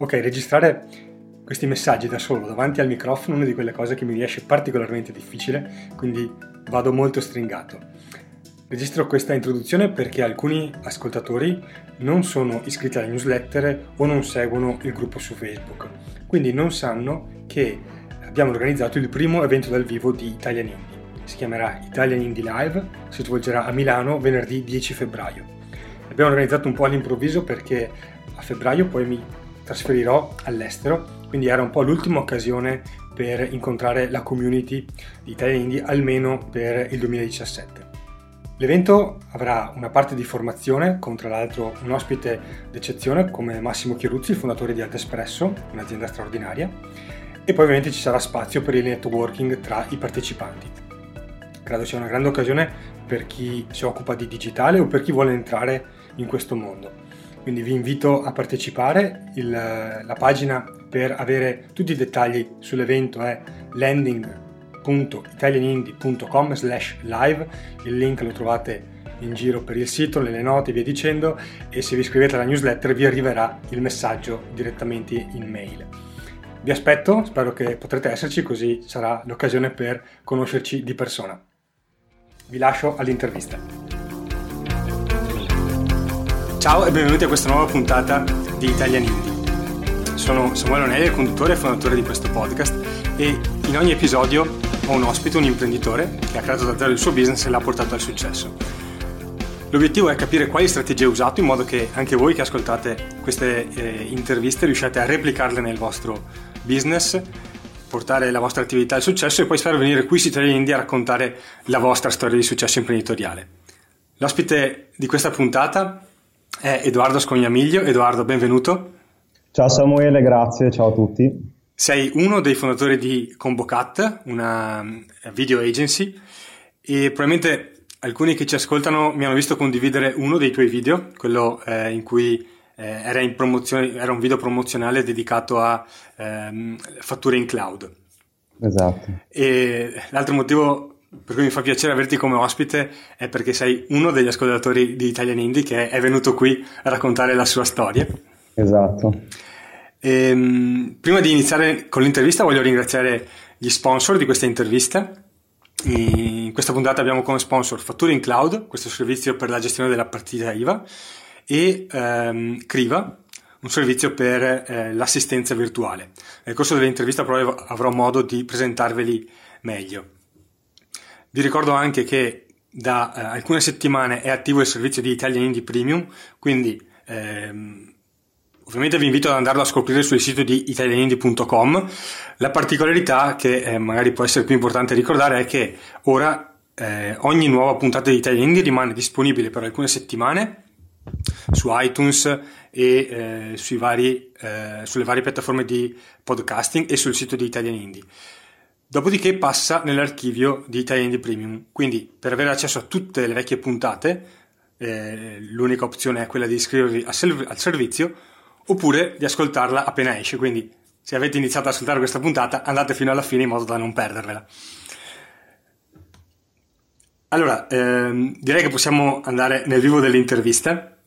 Ok, registrare questi messaggi da solo davanti al microfono è una di quelle cose che mi riesce particolarmente difficile, quindi vado molto stringato. Registro questa introduzione perché alcuni ascoltatori non sono iscritti alla newsletter o non seguono il gruppo su Facebook, quindi non sanno che abbiamo organizzato il primo evento dal vivo di Italian Indie. Si chiamerà Italian Indie Live, si svolgerà a Milano venerdì 10 febbraio. L'abbiamo organizzato un po' all'improvviso perché a febbraio poi mi trasferirò all'estero, quindi era un po' l'ultima occasione per incontrare la community di Italian Indie, almeno per il 2017. L'evento avrà una parte di formazione con tra l'altro un ospite d'eccezione come Massimo Chiruzzi, il fondatore di Altespresso, un'azienda straordinaria, e poi ovviamente ci sarà spazio per il networking tra i partecipanti. Credo sia una grande occasione per chi si occupa di digitale o per chi vuole entrare in questo mondo quindi vi invito a partecipare. Il, la pagina per avere tutti i dettagli sull'evento è landing.italianindie.com slash live, il link lo trovate in giro per il sito, nelle note e via dicendo e se vi iscrivete alla newsletter vi arriverà il messaggio direttamente in mail. Vi aspetto, spero che potrete esserci così sarà l'occasione per conoscerci di persona. Vi lascio all'intervista. Ciao e benvenuti a questa nuova puntata di Italian Indie. Sono Samuele Onelli, il conduttore e fondatore di questo podcast e in ogni episodio ho un ospite, un imprenditore che ha creato da zero il suo business e l'ha portato al successo. L'obiettivo è capire quali strategie ha usato in modo che anche voi che ascoltate queste eh, interviste riusciate a replicarle nel vostro business, portare la vostra attività al successo e poi spero venire qui su Italian Indie a raccontare la vostra storia di successo imprenditoriale. L'ospite di questa puntata è Edoardo Scognamiglio. Edoardo, benvenuto. Ciao Samuele, grazie, ciao a tutti. Sei uno dei fondatori di ComboCat, una eh, video agency, e probabilmente alcuni che ci ascoltano mi hanno visto condividere uno dei tuoi video, quello eh, in cui eh, era, in era, un video promozionale dedicato a ehm, fatture in cloud. Esatto. E l'altro motivo per cui mi fa piacere averti come ospite è perché sei uno degli ascoltatori di Italian Indie che è venuto qui a raccontare la sua storia. Esatto. E, ehm, prima di iniziare con l'intervista voglio ringraziare gli sponsor di questa intervista. In questa puntata abbiamo come sponsor Fatture in Cloud, questo servizio per la gestione della partita IVA, e ehm, Criva, un servizio per eh, l'assistenza virtuale. Nel corso dell'intervista però avrò modo di presentarveli meglio. Vi ricordo anche che da eh, alcune settimane è attivo il servizio di Italian Indie Premium, quindi ehm, ovviamente vi invito ad andarlo a scoprire sul sito di italianindie.com. La particolarità che eh, magari può essere più importante ricordare è che ora eh, ogni nuova puntata di Italian Indie rimane disponibile per alcune settimane su iTunes e eh, vari, eh, sulle varie piattaforme di podcasting e sul sito di Italian Indie. Dopodiché passa nell'archivio di Italian Premium. Quindi per avere accesso a tutte le vecchie puntate, eh, l'unica opzione è quella di iscrivervi serv- al servizio oppure di ascoltarla appena esce. Quindi se avete iniziato ad ascoltare questa puntata, andate fino alla fine in modo da non perdervela. Allora, ehm, direi che possiamo andare nel vivo dell'intervista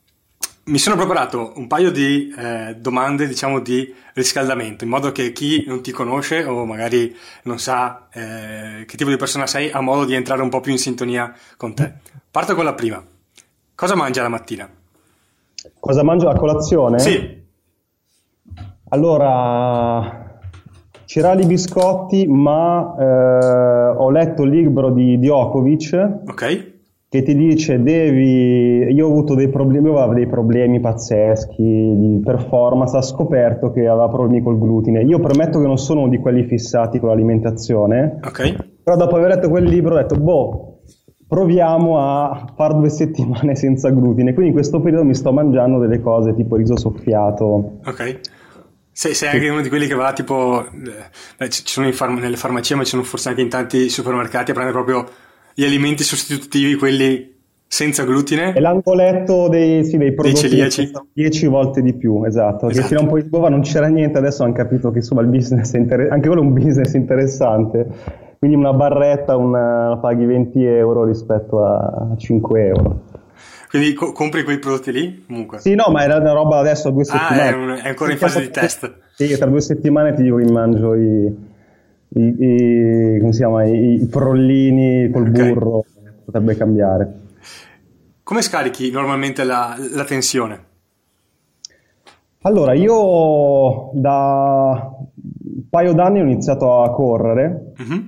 mi sono preparato un paio di eh, domande, diciamo, di riscaldamento, in modo che chi non ti conosce o magari non sa eh, che tipo di persona sei ha modo di entrare un po' più in sintonia con te. Parto con la prima. Cosa mangi la mattina? Cosa mangio a colazione? Sì. Allora, cerali biscotti, ma eh, ho letto il libro di Djokovic. Ok che ti dice devi io ho avuto dei problemi avevo dei problemi pazzeschi di performance ha scoperto che aveva problemi col glutine. Io premetto che non sono uno di quelli fissati con l'alimentazione ok. però dopo aver letto quel libro ho detto boh proviamo a fare due settimane senza glutine. Quindi in questo periodo mi sto mangiando delle cose tipo riso soffiato. Ok. Sei, sei anche uno di quelli che va tipo eh, ci sono farm- nelle farmacie ma ci sono forse anche in tanti supermercati a prendere proprio gli alimenti sostitutivi, quelli senza glutine. È l'angoletto dei, sì, dei prodotti dei celiaci. 10 volte di più, esatto. esatto. Che fino a un po' di tempo non c'era niente, adesso hanno capito che insomma il business è interessante, anche quello è un business interessante. Quindi una barretta una, la paghi 20 euro rispetto a 5 euro. Quindi co- compri quei prodotti lì comunque? Sì, no, ma era una roba adesso a due settimane. Ah, è, un, è ancora in fase di test. Sì, tra due settimane ti dico che mangio i, i, i, come si chiama, i, i frollini col okay. burro, potrebbe cambiare. Come scarichi normalmente la, la tensione? Allora, io da un paio d'anni ho iniziato a correre uh-huh.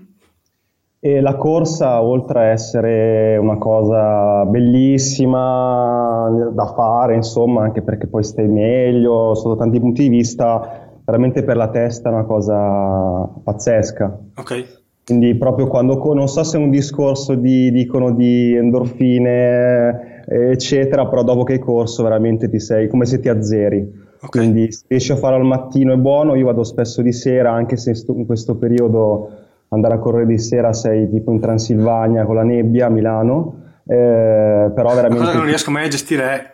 e la corsa, oltre a essere una cosa bellissima da fare, insomma, anche perché poi stai meglio sotto tanti punti di vista, veramente per la testa è una cosa pazzesca. Ok. Quindi proprio quando, non so se è un discorso di, dicono di endorfine, eccetera, però dopo che hai corso veramente ti sei come se ti azzeri. Okay. Quindi se riesci a farlo al mattino è buono, io vado spesso di sera, anche se in questo periodo andare a correre di sera sei tipo in Transilvania con la nebbia a Milano, eh, però veramente... La cosa che non riesco mai a gestire è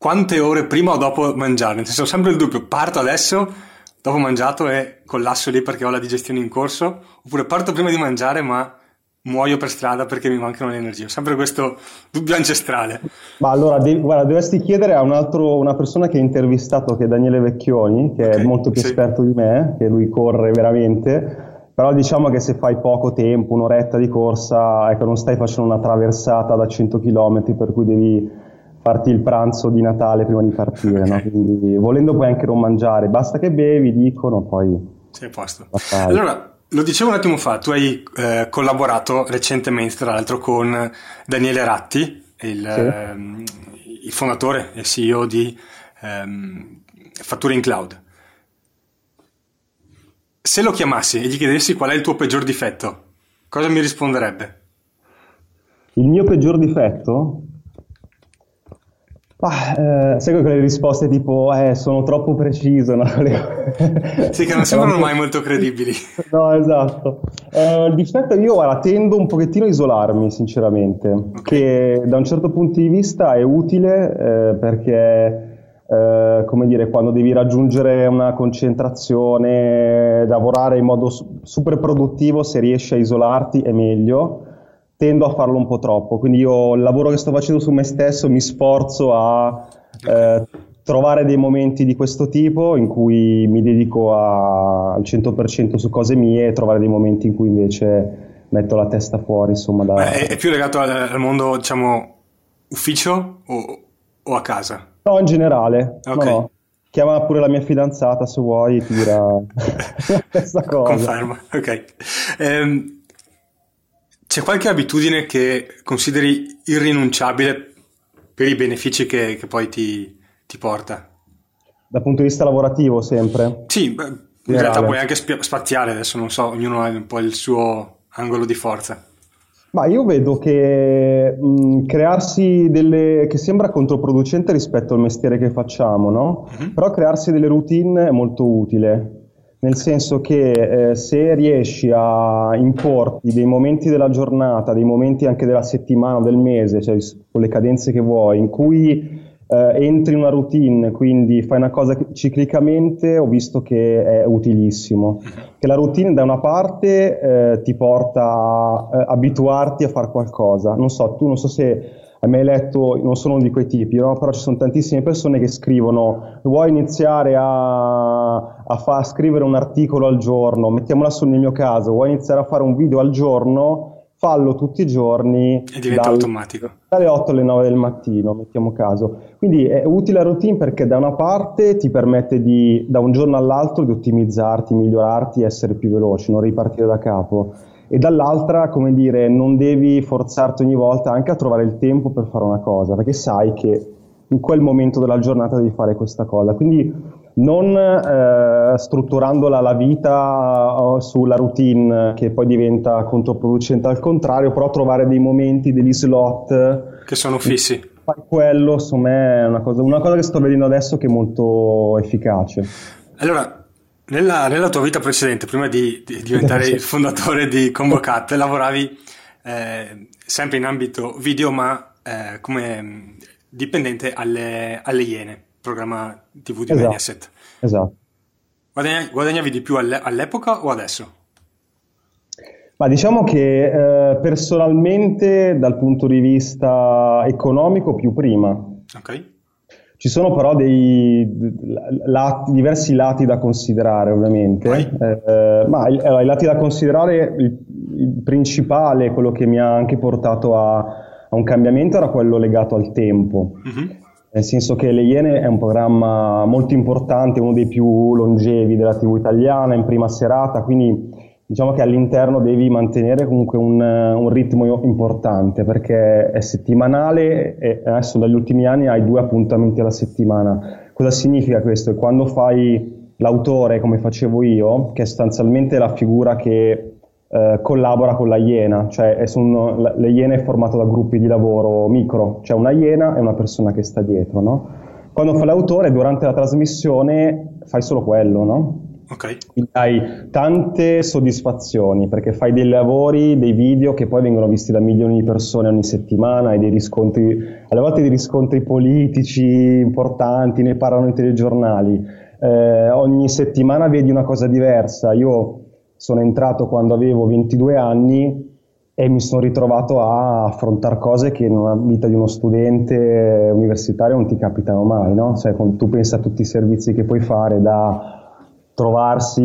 quante ore prima o dopo mangiare, nel senso ho sempre il dubbio, parto adesso, dopo mangiato e collasso lì perché ho la digestione in corso, oppure parto prima di mangiare ma muoio per strada perché mi mancano le energie. Ho sempre questo dubbio ancestrale. Ma allora, de- guarda, dovresti chiedere a un altro, una persona che hai intervistato, che è Daniele Vecchioni, che okay, è molto più sì. esperto di me, che lui corre veramente. Però diciamo che se fai poco tempo, un'oretta di corsa, ecco, non stai facendo una traversata da 100 km per cui devi farti il pranzo di Natale prima di partire, okay. no? Quindi volendo puoi anche non mangiare, basta che bevi, dicono, poi... Sei a posto. Allora, lo dicevo un attimo fa, tu hai eh, collaborato recentemente, tra l'altro, con Daniele Ratti, il, sì. ehm, il fondatore e CEO di ehm, Fatture in Cloud. Se lo chiamassi e gli chiedessi qual è il tuo peggior difetto, cosa mi risponderebbe? Il mio peggior difetto? Ah, eh, sai quelle risposte tipo eh, sono troppo preciso, no? sì, che non sembrano mai molto credibili. No, esatto. Eh, il difetto io guarda, tendo un pochettino a isolarmi, sinceramente, okay. che da un certo punto di vista è utile eh, perché Uh, come dire, quando devi raggiungere una concentrazione, lavorare in modo super produttivo, se riesci a isolarti è meglio tendo a farlo un po' troppo, quindi io il lavoro che sto facendo su me stesso mi sforzo a eh, trovare dei momenti di questo tipo in cui mi dedico a, al 100% su cose mie e trovare dei momenti in cui invece metto la testa fuori, insomma. Da... È, è, più legato al, al, mondo, diciamo, ufficio o, o, a casa? No, in generale. Okay. No, no. Chiama pure la mia fidanzata se vuoi, ti dirà stessa cosa. Conferma, ok. Um, c'è qualche abitudine che consideri irrinunciabile per i benefici che, che poi ti, ti, porta? Dal punto di vista lavorativo sempre? Sì, in Generale. realtà puoi anche spaziare, adesso non so, ognuno ha un po' il suo angolo di forza. Ma io vedo che mh, crearsi delle... che sembra controproducente rispetto al mestiere che facciamo, no? Mm-hmm. Però crearsi delle routine è molto utile nel senso che eh, se riesci a importi dei momenti della giornata, dei momenti anche della settimana del mese, cioè con le cadenze che vuoi, in cui eh, entri in una routine, quindi fai una cosa ciclicamente, ho visto che è utilissimo. Che la routine da una parte eh, ti porta a abituarti a fare qualcosa. Non so, tu non so se hai mai letto, non sono uno di quei tipi, no? però ci sono tantissime persone che scrivono vuoi iniziare a, a, fa, scrivere un articolo al giorno, mettiamola su nel mio caso, vuoi iniziare a fare un video al giorno, fallo tutti i giorni. E diventa dal, automatico. Dalle 8 alle 9 del mattino, mettiamo caso. Quindi è utile la routine perché da una parte ti permette di, da un giorno all'altro, di ottimizzarti, migliorarti, essere più veloci, non ripartire da capo e dall'altra, come dire, non devi forzarti ogni volta anche a trovare il tempo per fare una cosa, perché sai che in quel momento della giornata devi fare questa cosa. Quindi non eh, strutturandola la vita sulla routine che poi diventa controproducente al contrario, però trovare dei momenti, degli slot che sono fissi. Quello, insomma, è una cosa, una cosa che sto vedendo adesso che è molto efficace. Allora, nella, nella, tua vita precedente, prima di, di diventare il fondatore di ComboCat, lavoravi eh, sempre in ambito video, ma eh, come dipendente alle, alle Iene, programma TV di esatto. Mediaset. Esatto. Guadagnavi, guadagnavi di più all'epoca o adesso? Ma diciamo che eh, personalmente dal punto di vista economico più prima. Ok. Ci sono però dei lati, diversi lati da considerare ovviamente, eh, ma i, i, lati da considerare, il, il, principale, quello che mi ha anche portato a, a un cambiamento era quello legato al tempo. Mm-hmm nel senso che Le Iene è un programma molto importante, uno dei più longevi della TV italiana, in prima serata, quindi diciamo che all'interno devi mantenere comunque un, un ritmo importante perché è settimanale e adesso dagli ultimi anni hai due appuntamenti alla settimana. Cosa significa questo? Quando fai l'autore come facevo io, che è sostanzialmente la figura che eh, collabora con la Iena, cioè sono, le Iene è formato da gruppi di lavoro micro, cioè una Iena e una persona che sta dietro, no? Quando fai l'autore durante la trasmissione fai solo quello, no? Okay. Quindi hai tante soddisfazioni perché fai dei lavori, dei video che poi vengono visti da milioni di persone ogni settimana, hai dei riscontri, alle volte dei riscontri politici importanti, ne parlano i telegiornali. Eh, ogni settimana vedi una cosa diversa. Io sono entrato quando avevo 22 anni e mi sono ritrovato a affrontare cose che una vita di uno studente universitario non ti capitano mai, no? Cioè, tu pensi a tutti i servizi che puoi fare da trovarsi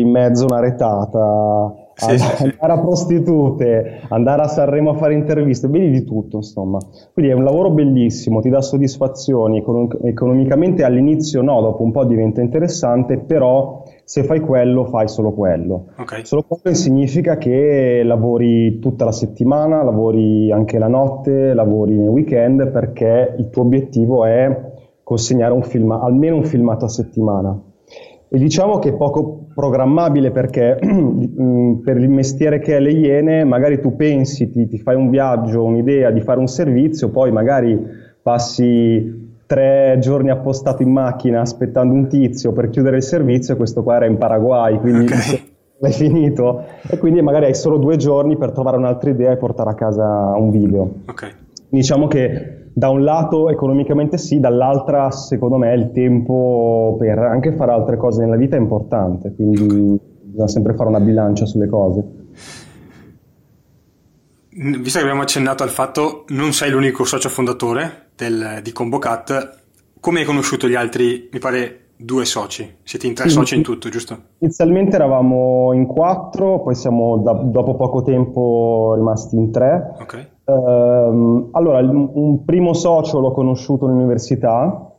in mezzo a una retata, sì, sì. andare a prostitute, andare a Sanremo a fare interviste, vedi di tutto insomma. Quindi è un lavoro bellissimo, ti dà soddisfazioni, econ- economicamente all'inizio no, dopo un po' diventa interessante, però se fai quello fai solo quello. Okay. Solo quello significa che lavori tutta la settimana, lavori anche la notte, lavori nei weekend perché il tuo obiettivo è consegnare un film, almeno un filmato a settimana. E diciamo che è poco programmabile perché mm, per il mestiere che è le Iene, magari tu pensi, ti, ti fai un viaggio, un'idea di fare un servizio, poi magari passi tre giorni appostato in macchina aspettando un tizio per chiudere il servizio e questo qua era in Paraguay, quindi okay. l'hai finito e quindi magari hai solo due giorni per trovare un'altra idea e portare a casa un video. Okay. Diciamo che da un lato economicamente sì, dall'altra secondo me il tempo per anche fare altre cose nella vita è importante, quindi bisogna sempre fare una bilancia sulle cose. Visto che abbiamo accennato al fatto non sei l'unico socio fondatore del, di ComboCat, come hai conosciuto gli altri, mi pare, due soci? Siete in tre sì, soci in tutto, giusto? Inizialmente eravamo in quattro, poi siamo da, dopo poco tempo rimasti in tre. Ok. Uh, allora, un primo socio l'ho conosciuto all'università,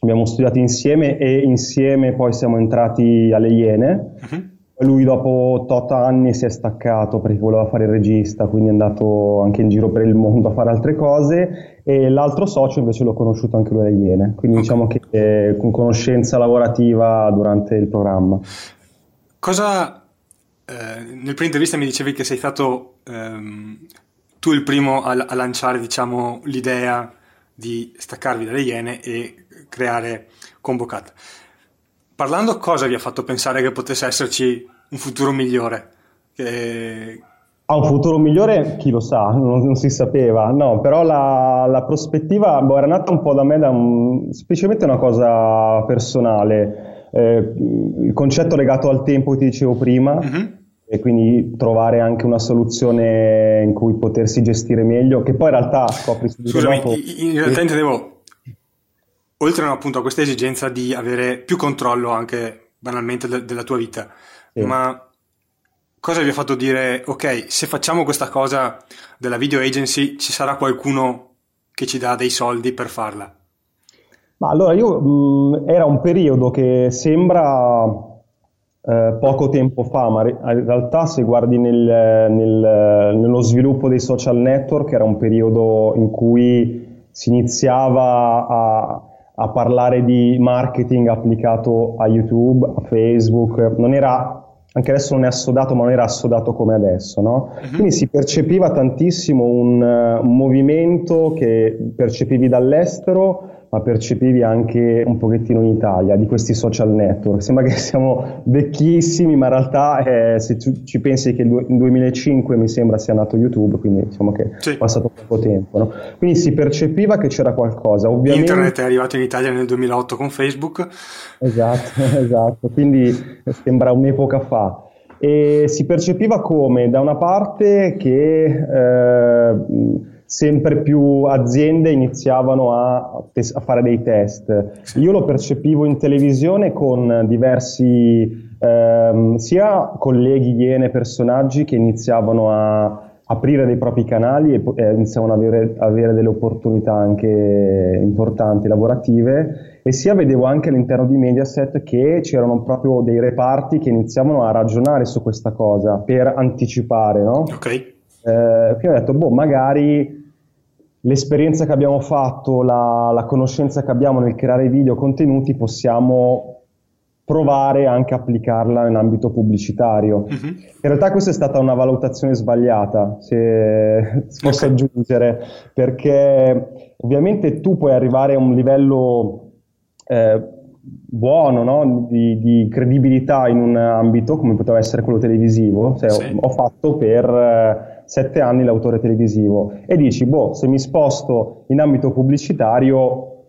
abbiamo studiato insieme e insieme poi siamo entrati alle Iene. Uh-huh. Lui dopo tot anni si è staccato perché voleva fare il regista, quindi è andato anche in giro per il mondo a fare altre cose e l'altro socio invece l'ho conosciuto anche lui alle Iene, quindi okay. diciamo che è con conoscenza lavorativa durante il programma. Cosa, eh, nel pre-intervista mi dicevi che sei stato ehm, tu il primo a, a lanciare diciamo, l'idea di staccarvi dalle Iene e creare Combocat. Parlando cosa vi ha fatto pensare che potesse esserci un futuro migliore? Che... Ah, un futuro migliore? Chi lo sa, non, non si sapeva, no, però la, la prospettiva boh, era nata un po' da me, da un, semplicemente una cosa personale, eh, il concetto legato al tempo che ti dicevo prima, uh-huh e quindi trovare anche una soluzione in cui potersi gestire meglio, che poi in realtà scopri subito Scusami, dopo. in realtà intendevo, oltre appunto a questa esigenza di avere più controllo anche banalmente de- della tua vita, sì. ma cosa vi ha fatto dire, ok, se facciamo questa cosa della video agency ci sarà qualcuno che ci dà dei soldi per farla? Ma allora io mh, era un periodo che sembra eh, poco tempo fa, ma in realtà se guardi nel, nel, nello sviluppo dei social network era un periodo in cui si iniziava a, a parlare di marketing applicato a YouTube, a Facebook, non era anche adesso non è assodato, ma non era assodato come adesso, no? Uh-huh. Quindi si percepiva tantissimo un, un, movimento che percepivi dall'estero ma percepivi anche un pochettino in Italia di questi social network. Sembra che siamo vecchissimi, ma in realtà eh, se tu ci pensi che nel 2005 mi sembra sia nato YouTube, quindi diciamo che sì. è passato poco tempo. No? Quindi si percepiva che c'era qualcosa. Ovviamente... Internet è arrivato in Italia nel 2008 con Facebook. Esatto, esatto, quindi sembra un'epoca fa. e si percepiva come da una parte che eh, sempre più aziende iniziavano a, a fare dei test. Io lo percepivo in televisione con diversi ehm, sia colleghi, iene, personaggi che iniziavano a aprire dei propri canali e eh, iniziavano ad avere, avere, delle opportunità anche importanti lavorative e sia vedevo anche all'interno di Mediaset che c'erano proprio dei reparti che iniziavano a ragionare su questa cosa per anticipare, no? Ok. Eh, quindi ho detto, boh, magari l'esperienza che abbiamo fatto, la, la conoscenza che abbiamo nel creare video contenuti possiamo provare anche a applicarla in ambito pubblicitario. Uh-huh. In realtà questa è stata una valutazione sbagliata, se posso okay. aggiungere, perché ovviamente tu puoi arrivare a un livello eh, buono no? di, di, credibilità in un ambito come poteva essere quello televisivo. Cioè, sì. ho, ho, fatto per eh, sette anni l'autore televisivo e dici, boh, se mi sposto in ambito pubblicitario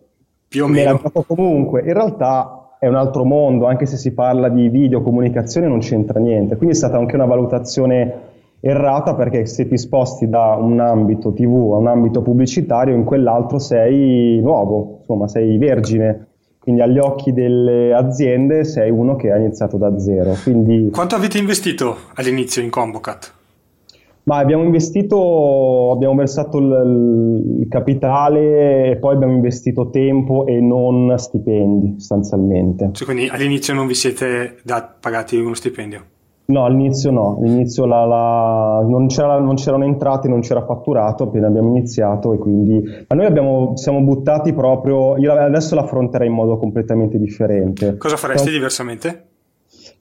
più o meno. comunque. In realtà è un altro mondo, anche se si parla di video, comunicazione non c'entra niente. Quindi è stata anche una valutazione errata perché se ti sposti da un ambito TV a un ambito pubblicitario, in quell'altro sei nuovo, insomma sei vergine. Quindi agli occhi delle aziende sei uno che ha iniziato da zero. Quindi... Quanto avete investito all'inizio in Combocat? Ma abbiamo investito, abbiamo versato il, il, capitale e poi abbiamo investito tempo e non stipendi sostanzialmente. Cioè, quindi all'inizio non vi siete dat, pagati uno stipendio? No, all'inizio no, all'inizio la, la, non, c'era, non, c'erano entrate, non c'era fatturato appena abbiamo iniziato e quindi ma noi abbiamo, siamo buttati proprio, io adesso l'affronterei in modo completamente differente. Cosa faresti Però, diversamente?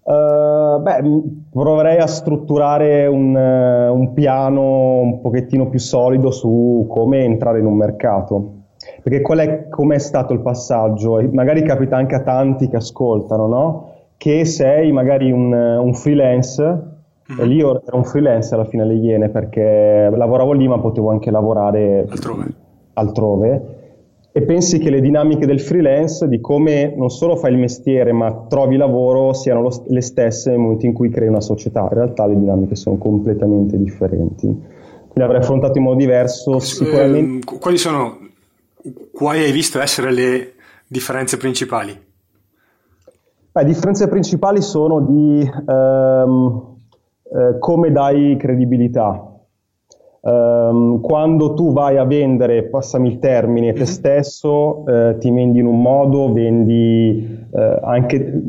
Uh, beh, proverei a strutturare un, uh, un, piano un pochettino più solido su come entrare in un mercato. Perché qual è, com'è stato il passaggio? E magari capita anche a tanti che ascoltano, no? Che sei magari un, un freelance, mm-hmm. e lì ero un freelance alla fine alle Iene perché lavoravo lì ma potevo anche lavorare altrove. altrove e pensi che le dinamiche del freelance, di come non solo fai il mestiere ma trovi lavoro, siano lo, le stesse nel momento in cui crei una società. In realtà le dinamiche sono completamente differenti. Le avrei affrontato in modo diverso. Sicuramente... Eh, quali sono, quali hai visto essere le differenze principali? Le differenze principali sono di ehm, eh, come dai credibilità Um, quando tu vai a vendere, passami il termine, te mhm. stesso, eh, ti vendi in un modo, vendi eh, anche,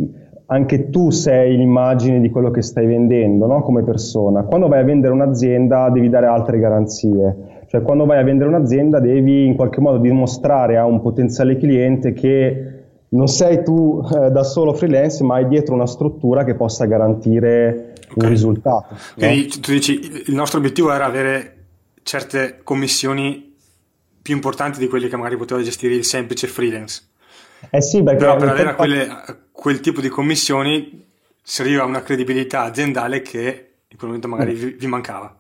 anche, tu sei l'immagine di quello che stai vendendo no? come persona. Quando vai a vendere un'azienda devi dare altre garanzie. Cioè quando vai a vendere un'azienda devi in qualche modo dimostrare a un potenziale cliente che non sei tu eh, da solo freelance, ma hai dietro una struttura che possa garantire okay. un risultato. Quindi no? tu dici il nostro obiettivo era avere certe commissioni più importanti di quelle che magari poteva gestire il semplice freelance. Eh sì, perché Però per avere quelle, quel tipo di commissioni serviva una credibilità aziendale che in quel momento magari mm. vi, vi mancava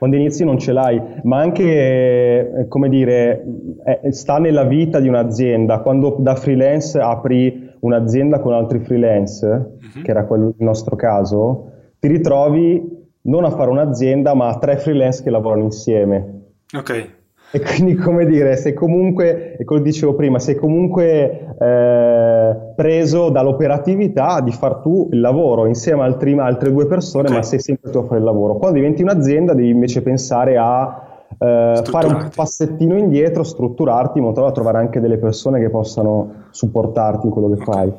quando inizi non ce l'hai, ma anche, eh, come dire, eh, sta nella vita di un'azienda. Quando da freelance apri un'azienda con altri freelance, uh-huh. che era quello il nostro caso, ti ritrovi non a fare un'azienda, ma a tre freelance che lavorano insieme. Ok. E quindi, come dire, sei comunque, e come dicevo prima, sei comunque eh, preso dall'operatività di far tu il lavoro insieme a altri, altre due persone, okay. ma sei sempre tu a fare il lavoro. Quando diventi un'azienda devi invece pensare a eh, fare un passettino indietro, strutturarti in modo da trovare anche delle persone che possano supportarti in quello che okay. fai.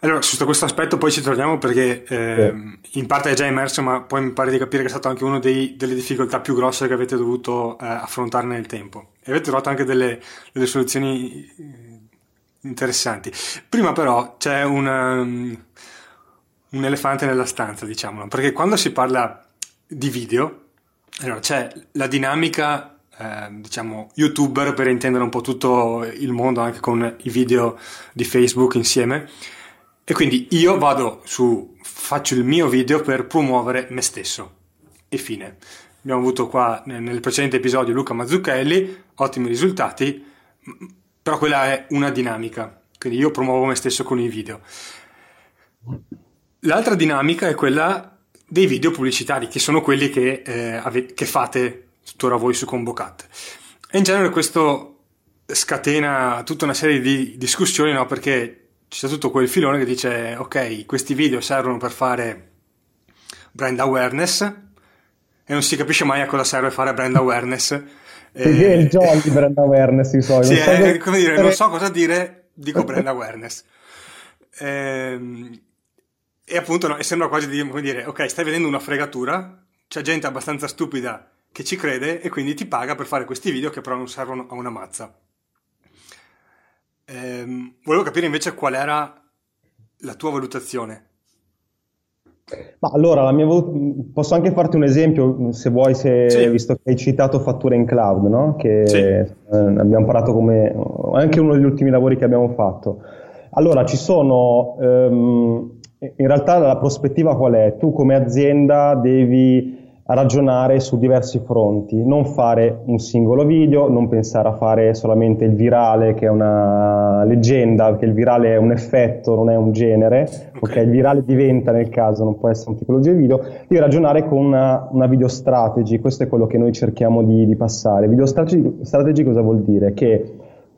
Allora, su questo aspetto poi ci torniamo perché eh, in parte è già emerso, ma poi mi pare di capire che è stata anche una delle difficoltà più grosse che avete dovuto eh, affrontare nel tempo. E avete trovato anche delle, delle soluzioni eh, interessanti. Prima però c'è una, um, un elefante nella stanza, diciamo, perché quando si parla di video, allora c'è la dinamica eh, diciamo youtuber per intendere un po' tutto il mondo anche con i video di Facebook insieme e quindi io vado su, faccio il mio video per promuovere me stesso. E fine. Abbiamo avuto qua nel precedente episodio Luca Mazzucchelli, ottimi risultati, però quella è una dinamica. Quindi io promuovo me stesso con i video. L'altra dinamica è quella dei video pubblicitari, che sono quelli che, eh, ave- che fate tuttora voi su Convocat. E in genere questo scatena tutta una serie di discussioni, no? Perché c'è tutto quel filone che dice, ok, questi video servono per fare brand awareness e non si capisce mai a cosa serve fare brand awareness. Perché è il jolly di brand awareness di solito. Sì, è, come dire, non so cosa dire, dico brand awareness. Ehm, e appunto no, e sembra quasi di come dire, ok, stai vedendo una fregatura, c'è gente abbastanza stupida che ci crede e quindi ti paga per fare questi video che però non servono a una mazza. Ehm, volevo capire invece qual era la tua valutazione. Ma allora, la mia valut- posso anche farti un esempio, se vuoi, se, Sì. visto che hai citato Fatture in Cloud, no? Che Sì. eh, abbiamo parlato come anche uno degli ultimi lavori che abbiamo fatto. Allora, ci sono, ehm, in realtà la prospettiva qual è? Tu come azienda devi ragionare su diversi fronti, non fare un singolo video, non pensare a fare solamente il virale che è una leggenda, perché il virale è un effetto, non è un genere, Ok. ok? Il virale diventa nel caso, non può essere una tipologia di video, devi ragionare con una, una video strategy, questo è quello che noi cerchiamo di, di passare. Video strategy, strategy cosa vuol dire? Che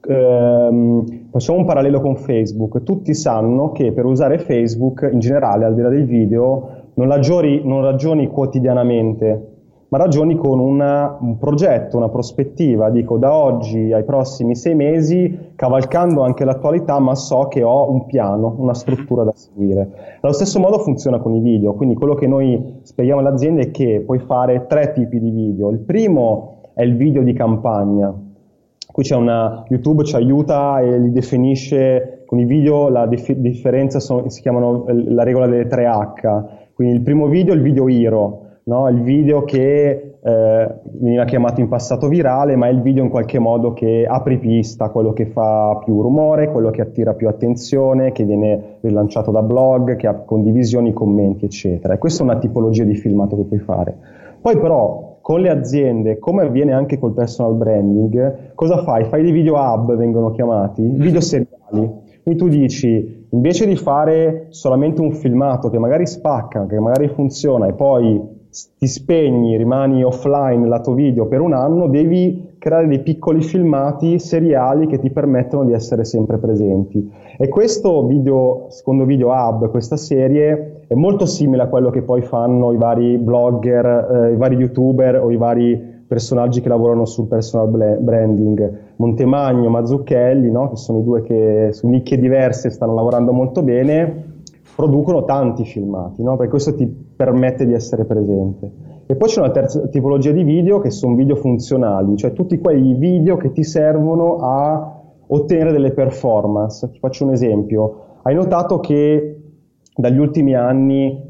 ehm, facciamo un parallelo con Facebook, tutti sanno che per usare Facebook in generale, al di là del video, non ragioni, non ragioni quotidianamente, ma ragioni con una- un progetto, una prospettiva. Dico da oggi ai prossimi sei mesi, cavalcando anche l'attualità, ma so che ho un piano, una struttura da seguire. Allo stesso modo funziona con i video, quindi quello che noi spieghiamo alle aziende è che puoi fare tre tipi di video. Il primo è il video di campagna. Qui c'è una YouTube ci aiuta e li definisce con i video la dif- differenza sono- si chiamano la regola delle 3H. Quindi il primo video è il video hero, no? il video che eh, veniva chiamato in passato virale, ma è il video in qualche modo che apre pista, quello che fa più rumore, quello che attira più attenzione, che viene rilanciato da blog, che ha condivisioni, commenti, eccetera. E questa è una tipologia di filmato che puoi fare. Poi però con le aziende, come avviene anche col personal branding, cosa fai? Fai dei video hub, vengono chiamati, video seriali. Quindi tu dici, invece di fare solamente un filmato che magari spacca, che magari funziona e poi ti spegni, rimani offline lato video per un anno, devi creare dei piccoli filmati seriali che ti permettono di essere sempre presenti. E questo video, secondo Video Hub, questa serie, è molto simile a quello che poi fanno i vari blogger, eh, i vari youtuber o i vari personaggi che lavorano sul personal branding. Montemagno, Mazzucchelli, no? che sono i due che su nicchie diverse stanno lavorando molto bene, producono tanti filmati, no? perché questo ti permette di essere presente. E poi c'è una terza tipologia di video che sono video funzionali, cioè tutti quei video che ti servono a ottenere delle performance. Ti faccio un esempio. Hai notato che dagli ultimi anni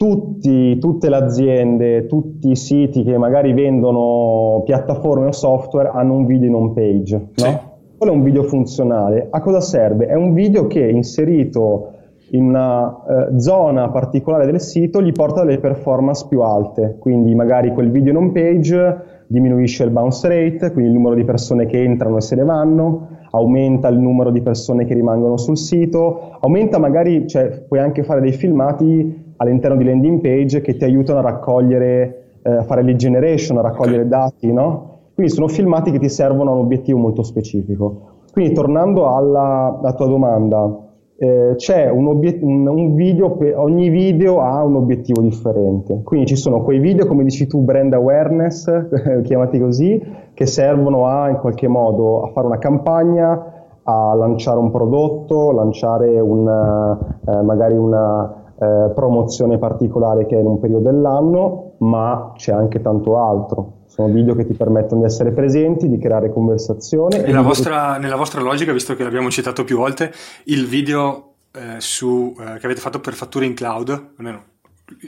tutti, tutte le aziende, tutti i siti che magari vendono piattaforme o software hanno un video in home page, no? Sì. Quello è un video funzionale. A cosa serve? È un video che inserito in una eh, zona particolare del sito gli porta delle performance più alte, quindi magari quel video in home page diminuisce il bounce rate, quindi il numero di persone che entrano e se ne vanno, aumenta il numero di persone che rimangono sul sito, aumenta magari, cioè puoi anche fare dei filmati all'interno di landing page che ti aiutano a raccogliere, eh, a fare lead generation, a raccogliere dati, no? Quindi sono filmati che ti servono a un obiettivo molto specifico. Quindi tornando alla, alla tua domanda, eh, c'è un, obiet- un, un video, per, ogni video ha un obiettivo differente. Quindi ci sono quei video, come dici tu, brand awareness, chiamati così, che servono a in qualche modo a fare una campagna, a lanciare un prodotto, lanciare una, eh, magari una eh, promozione particolare che è in un periodo dell'anno, ma c'è anche tanto altro. Sono video che ti permettono di essere presenti, di creare conversazione. Nella vostra, nella vostra logica, visto che l'abbiamo citato più volte, il video eh, su, eh, che avete fatto per fatture in cloud, almeno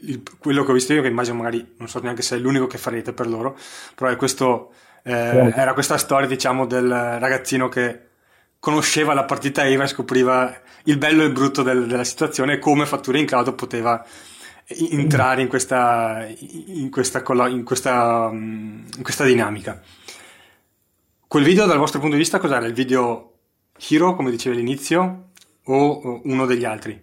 il- quello che ho visto io, che immagino magari non so neanche se è l'unico che farete per loro, però è questo, eh, era questa storia, diciamo, del ragazzino che conosceva la partita IVA e scopriva il bello e il brutto del- della situazione e come fatture in cloud poteva entrare in questa, in questa, in questa, mm, in questa dinamica. Quel video dal vostro punto di vista cos'era? Il video hero, come dicevi all'inizio, o uno degli altri?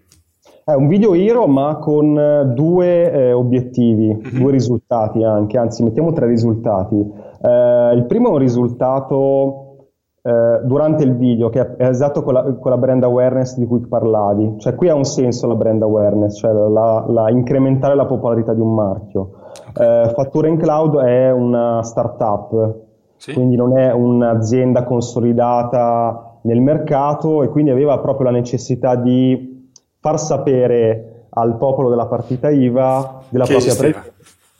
È un video hero ma con eh, due eh, obiettivi, mm-hmm. due risultati anche, anzi mettiamo tre risultati. Eh, il primo è un risultato eh, durante il video che è esatto con la, con la, brand awareness di cui parlavi, cioè qui ha un senso la brand awareness, cioè la, la incrementare la popolarità di un marchio. Eh, Fattura in Cloud è una startup, sì. quindi non è un'azienda consolidata nel mercato e quindi aveva proprio la necessità di far sapere al popolo della partita IVA della che propria presenza.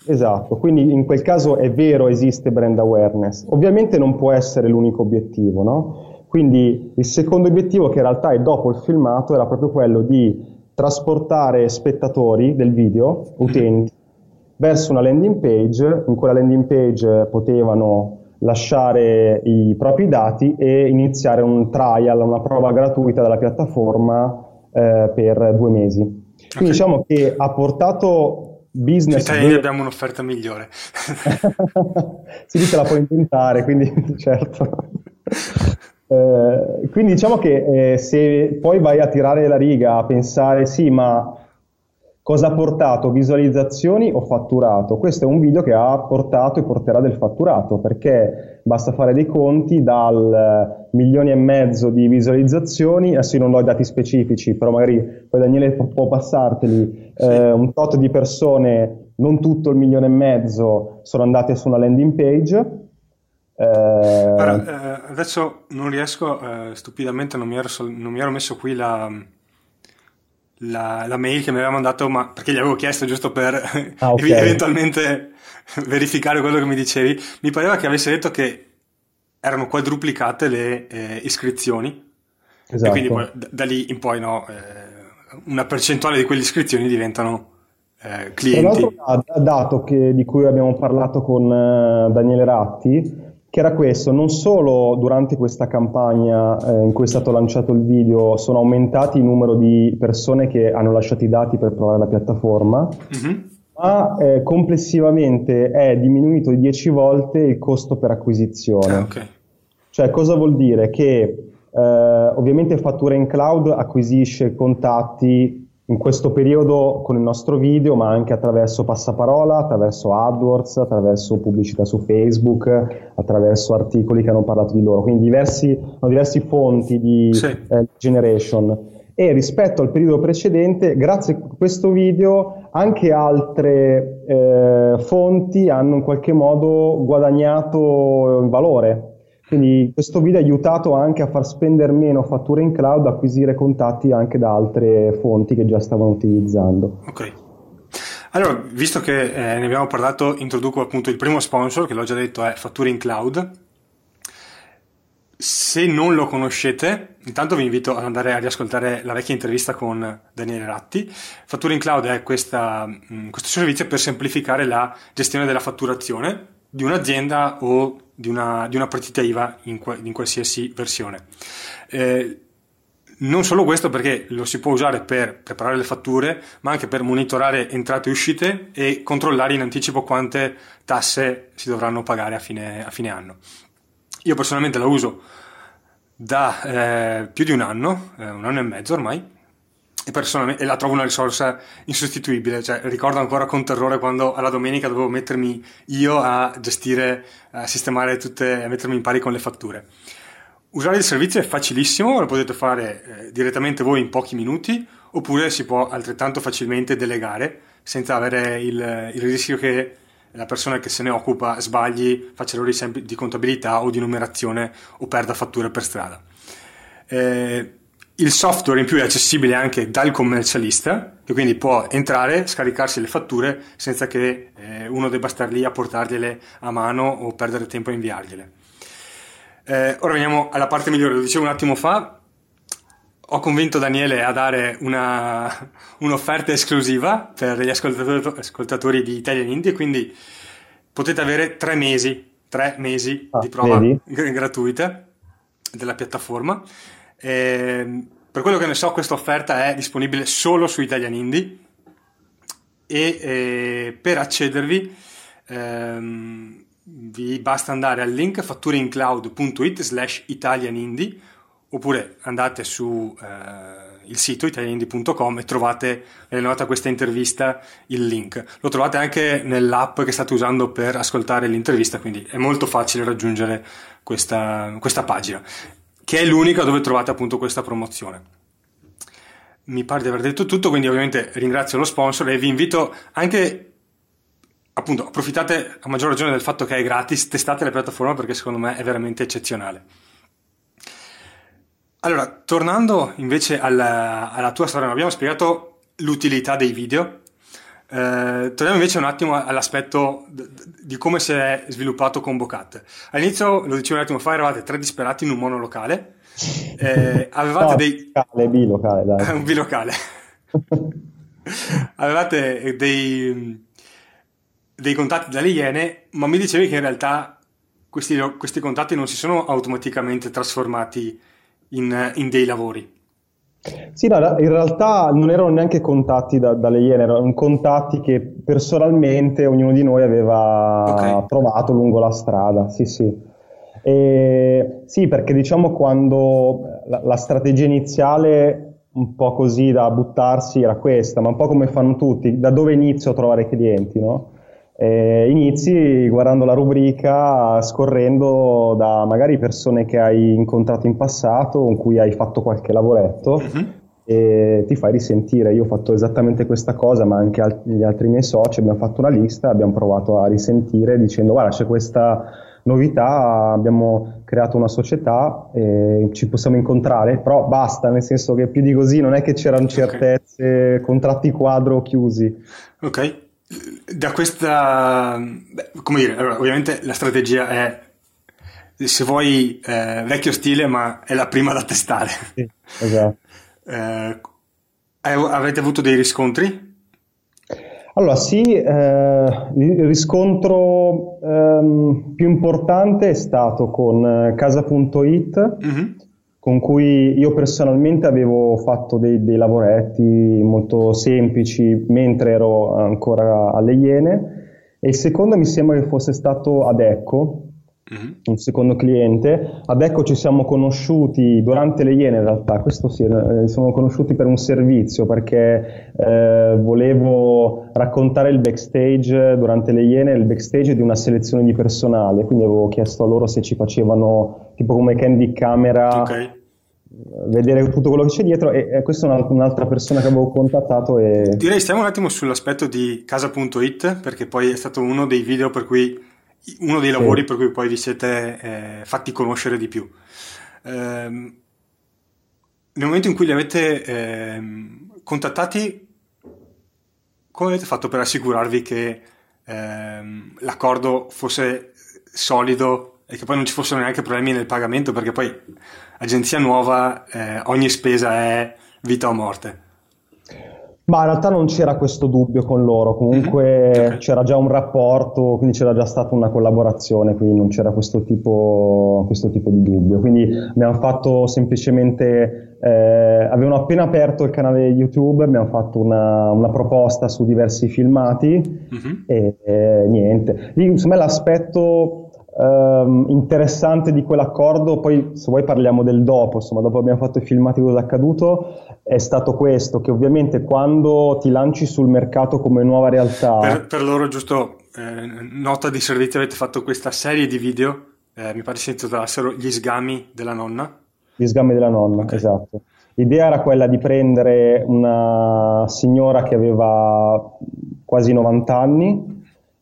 Esatto, quindi in quel caso è vero esiste brand awareness. Ovviamente non può essere l'unico obiettivo, no? Quindi il secondo obiettivo, che in realtà è dopo il filmato, era proprio quello di trasportare spettatori del video, utenti, verso una landing page. In quella landing page potevano lasciare i propri dati e iniziare un trial, una prova gratuita della piattaforma eh, per due mesi. Quindi okay. diciamo che ha portato business... Sui italiani abbiamo un'offerta migliore. si dice la puoi inventare, quindi certo. Eh, quindi diciamo che eh, se poi vai a tirare la riga a pensare sì, ma cosa ha portato visualizzazioni o fatturato? Questo è un video che ha portato e porterà del fatturato perché basta fare dei conti dal milione e mezzo di visualizzazioni, adesso io non ho i dati specifici, però magari poi Daniele può passarteli, sì. eh, un tot di persone, non tutto il milione e mezzo, sono andate su una landing page. Eh... Allora, eh, adesso non riesco, eh, stupidamente non mi, ero, non mi, ero, messo qui la, la, la, mail che mi aveva mandato, ma perché gli avevo chiesto giusto per ah, okay. eventualmente verificare quello che mi dicevi, mi pareva che avesse detto che erano quadruplicate le eh, iscrizioni esatto. e quindi poi, da, da, lì in poi no, eh, una percentuale di quelle iscrizioni diventano eh, clienti. Un altro dato che, di cui abbiamo parlato con uh, Daniele Ratti, che era questo, non solo durante questa campagna eh, in cui è stato lanciato il video sono aumentati il numero di persone che hanno lasciato i dati per provare la piattaforma, mm-hmm ma eh, complessivamente è diminuito di 10 volte il costo per acquisizione. Ah, okay. Cioè, cosa vuol dire? Che eh, ovviamente Fattura in Cloud acquisisce contatti in questo periodo con il nostro video, ma anche attraverso passaparola, attraverso AdWords, attraverso pubblicità su Facebook, attraverso articoli che hanno parlato di loro. Quindi diversi, diversi fonti di sì. eh, generation e rispetto al periodo precedente, grazie a questo video, anche altre eh, fonti hanno in qualche modo guadagnato valore. Quindi questo video ha aiutato anche a far spendere meno fatture in cloud, acquisire contatti anche da altre fonti che già stavano utilizzando. Ok. Allora, visto che eh, ne abbiamo parlato, introduco appunto il primo sponsor, che l'ho già detto è Fatture in Cloud, se non lo conoscete, intanto vi invito ad andare a riascoltare la vecchia intervista con Daniele Ratti. Fattura in Cloud è questa, mm, questo servizio per semplificare la gestione della fatturazione di un'azienda o di una, di una partita IVA in, in qualsiasi versione. Eh, non solo questo perché lo si può usare per preparare le fatture, ma anche per monitorare entrate e uscite e controllare in anticipo quante tasse si dovranno pagare a fine, a fine anno. Io personalmente la uso da eh, più di un anno, eh, un anno e mezzo ormai, e, personalmente, la trovo una risorsa insostituibile. Cioè, ricordo ancora con terrore quando alla domenica dovevo mettermi io a gestire, a sistemare tutte, a mettermi in pari con le fatture. Usare il servizio è facilissimo, lo potete fare eh, direttamente voi in pochi minuti, oppure si può altrettanto facilmente delegare senza avere il, il rischio che la persona che se ne occupa sbagli, faccia errori di contabilità o di numerazione o perda fatture per strada. Eh, il software in più è accessibile anche dal commercialista, che quindi può entrare, scaricarsi le fatture senza che eh, uno debba star lì a portargliele a mano o perdere tempo a inviargliele. Eh, ora veniamo alla parte migliore, lo dicevo un attimo fa, ho convinto Daniele a dare una, un'offerta esclusiva per gli ascoltatori, ascoltatori di Italian Indie, quindi potete avere tre mesi, tre mesi ah, di prova vedi? gratuita della piattaforma. E, ehm, per quello che ne so, questa offerta è disponibile solo su Italian Indie e eh, per accedervi ehm, vi basta andare al link fatturincloud.it slash italianindie oppure andate su eh, il sito italianindi.com e trovate nelle note a questa intervista il link. Lo trovate anche nell'app che state usando per ascoltare l'intervista, quindi è molto facile raggiungere questa, questa pagina, che è l'unica dove trovate appunto questa promozione. Mi pare di aver detto tutto, quindi ovviamente ringrazio lo sponsor e vi invito anche appunto approfittate a maggior ragione del fatto che è gratis, testate la piattaforma perché secondo me è veramente eccezionale. Allora, tornando invece alla, alla tua storia, abbiamo spiegato l'utilità dei video. Eh, torniamo invece un attimo all'aspetto di come si è sviluppato con Bocat. All'inizio, lo dicevo un attimo fa, eravate tre disperati in un monolocale. Eh, avevate no, dei... Bilocale, bilocale, dai. un bilocale. avevate dei, dei contatti dalle Iene, ma mi dicevi che in realtà questi, questi contatti non si sono automaticamente trasformati in, in dei lavori. Sì, no, in realtà non erano neanche contatti da, dalle Iene, erano contatti che personalmente ognuno di noi aveva okay. trovato lungo la strada. Sì, sì. E, sì, perché diciamo quando la, la, strategia iniziale, un po' così da buttarsi, era questa, ma un po' come fanno tutti, da dove inizio a trovare clienti, no? Eh, inizi guardando la rubrica, scorrendo da magari persone che hai incontrato in passato, con cui hai fatto qualche lavoretto uh-huh. e ti fai risentire. Io ho fatto esattamente questa cosa, ma anche alt- gli altri miei soci abbiamo fatto una lista, abbiamo provato a risentire dicendo guarda c'è questa novità, abbiamo creato una società e ci possiamo incontrare, però basta, nel senso che più di così non è che c'erano certezze, okay. contratti quadro chiusi. Ok da questa, come dire, allora, ovviamente la strategia è, se vuoi, eh, vecchio stile, ma è la prima da testare. Sì, esatto. eh, avete avuto dei riscontri? Allora sì, eh, il riscontro ehm, più importante è stato con eh, casa.it, mm-hmm con cui io personalmente avevo fatto dei, dei, lavoretti molto semplici mentre ero ancora alle Iene. E il secondo mi sembra che fosse stato ad Ecco, mm-hmm. un secondo cliente. Ad Ecco ci siamo conosciuti durante le Iene in realtà, questo sì, eh, siamo conosciuti per un servizio perché eh, volevo raccontare il backstage durante le Iene, il backstage di una selezione di personale, quindi avevo chiesto a loro se ci facevano tipo come candy camera. Okay vedere tutto quello che c'è dietro e, e questa è un'altra persona che avevo contattato e... direi stiamo un attimo sull'aspetto di casa.it perché poi è stato uno dei video per cui uno dei lavori sì. per cui poi vi siete eh, fatti conoscere di più ehm, nel momento in cui li avete ehm, contattati come avete fatto per assicurarvi che ehm, l'accordo fosse solido e che poi non ci fossero neanche problemi nel pagamento perché poi agenzia nuova, eh, ogni spesa è vita o morte. Ma in realtà non c'era questo dubbio con loro, comunque mm-hmm. c'era già un rapporto, quindi c'era già stata una collaborazione, quindi non c'era questo tipo, questo tipo di dubbio. Quindi abbiamo fatto semplicemente, eh, avevano appena aperto il canale YouTube, abbiamo fatto una, una proposta su diversi filmati mm-hmm. e, e, niente. Lì, insomma, l'aspetto ehm, interessante di quell'accordo, poi se vuoi parliamo del dopo, insomma dopo abbiamo fatto i filmati cosa è accaduto, è stato questo, che ovviamente quando ti lanci sul mercato come nuova realtà... Per, per loro giusto, eh, nota di servizio, avete fatto questa serie di video, eh, mi pare si intitolassero Gli sgami della nonna. Gli sgami della nonna, okay. esatto. L'idea era quella di prendere una signora che aveva quasi 90 anni,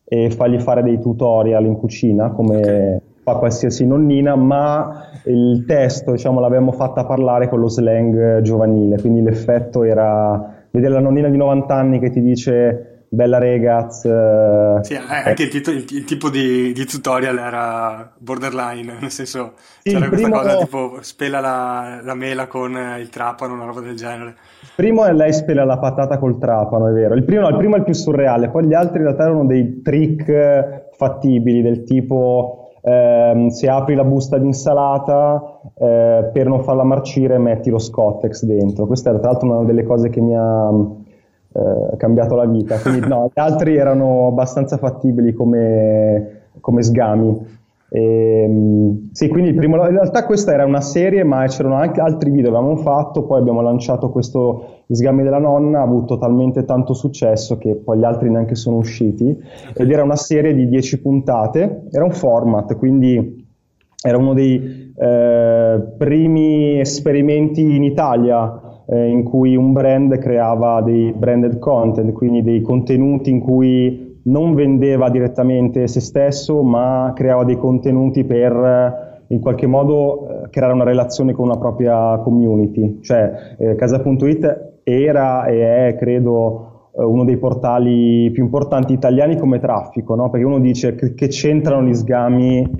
e fargli fare dei tutorial in cucina come okay. fa qualsiasi nonnina, ma il testo diciamo, l'abbiamo fatta parlare con lo slang giovanile, quindi l'effetto era vedere la nonnina di 90 anni che ti dice bella regaz. Eh, sì, eh, anche il, tito, il, il tipo di, di, tutorial era borderline, nel senso sì, c'era questa cosa tipo spela la, la, mela con il trapano, una roba del genere. Il primo è lei spela la patata col trapano, è vero. Il primo, il primo è il più surreale, poi gli altri in realtà erano dei trick fattibili del tipo... Eh, se apri la busta di insalata eh, per non farla marcire metti lo scottex dentro questa era tra l'altro una delle cose che mi ha, eh, cambiato la vita. Quindi no, gli altri erano abbastanza fattibili come, come sgami. E, ehm, sì, quindi primo, in realtà questa era una serie, ma c'erano anche altri video che avevamo fatto, poi abbiamo lanciato questo sgami della nonna, ha avuto talmente tanto successo che poi gli altri neanche sono usciti, ed era una serie di 10 puntate, era un format, quindi era uno dei eh, primi esperimenti in Italia eh, in cui un brand creava dei branded content, quindi dei contenuti in cui non vendeva direttamente se stesso, ma creava dei contenuti per eh, in qualche modo eh, creare una relazione con una propria community. Cioè, eh, Casa.it era e è, credo, eh, uno dei portali più importanti italiani come traffico, no? perché uno dice che, che c'entrano gli sgami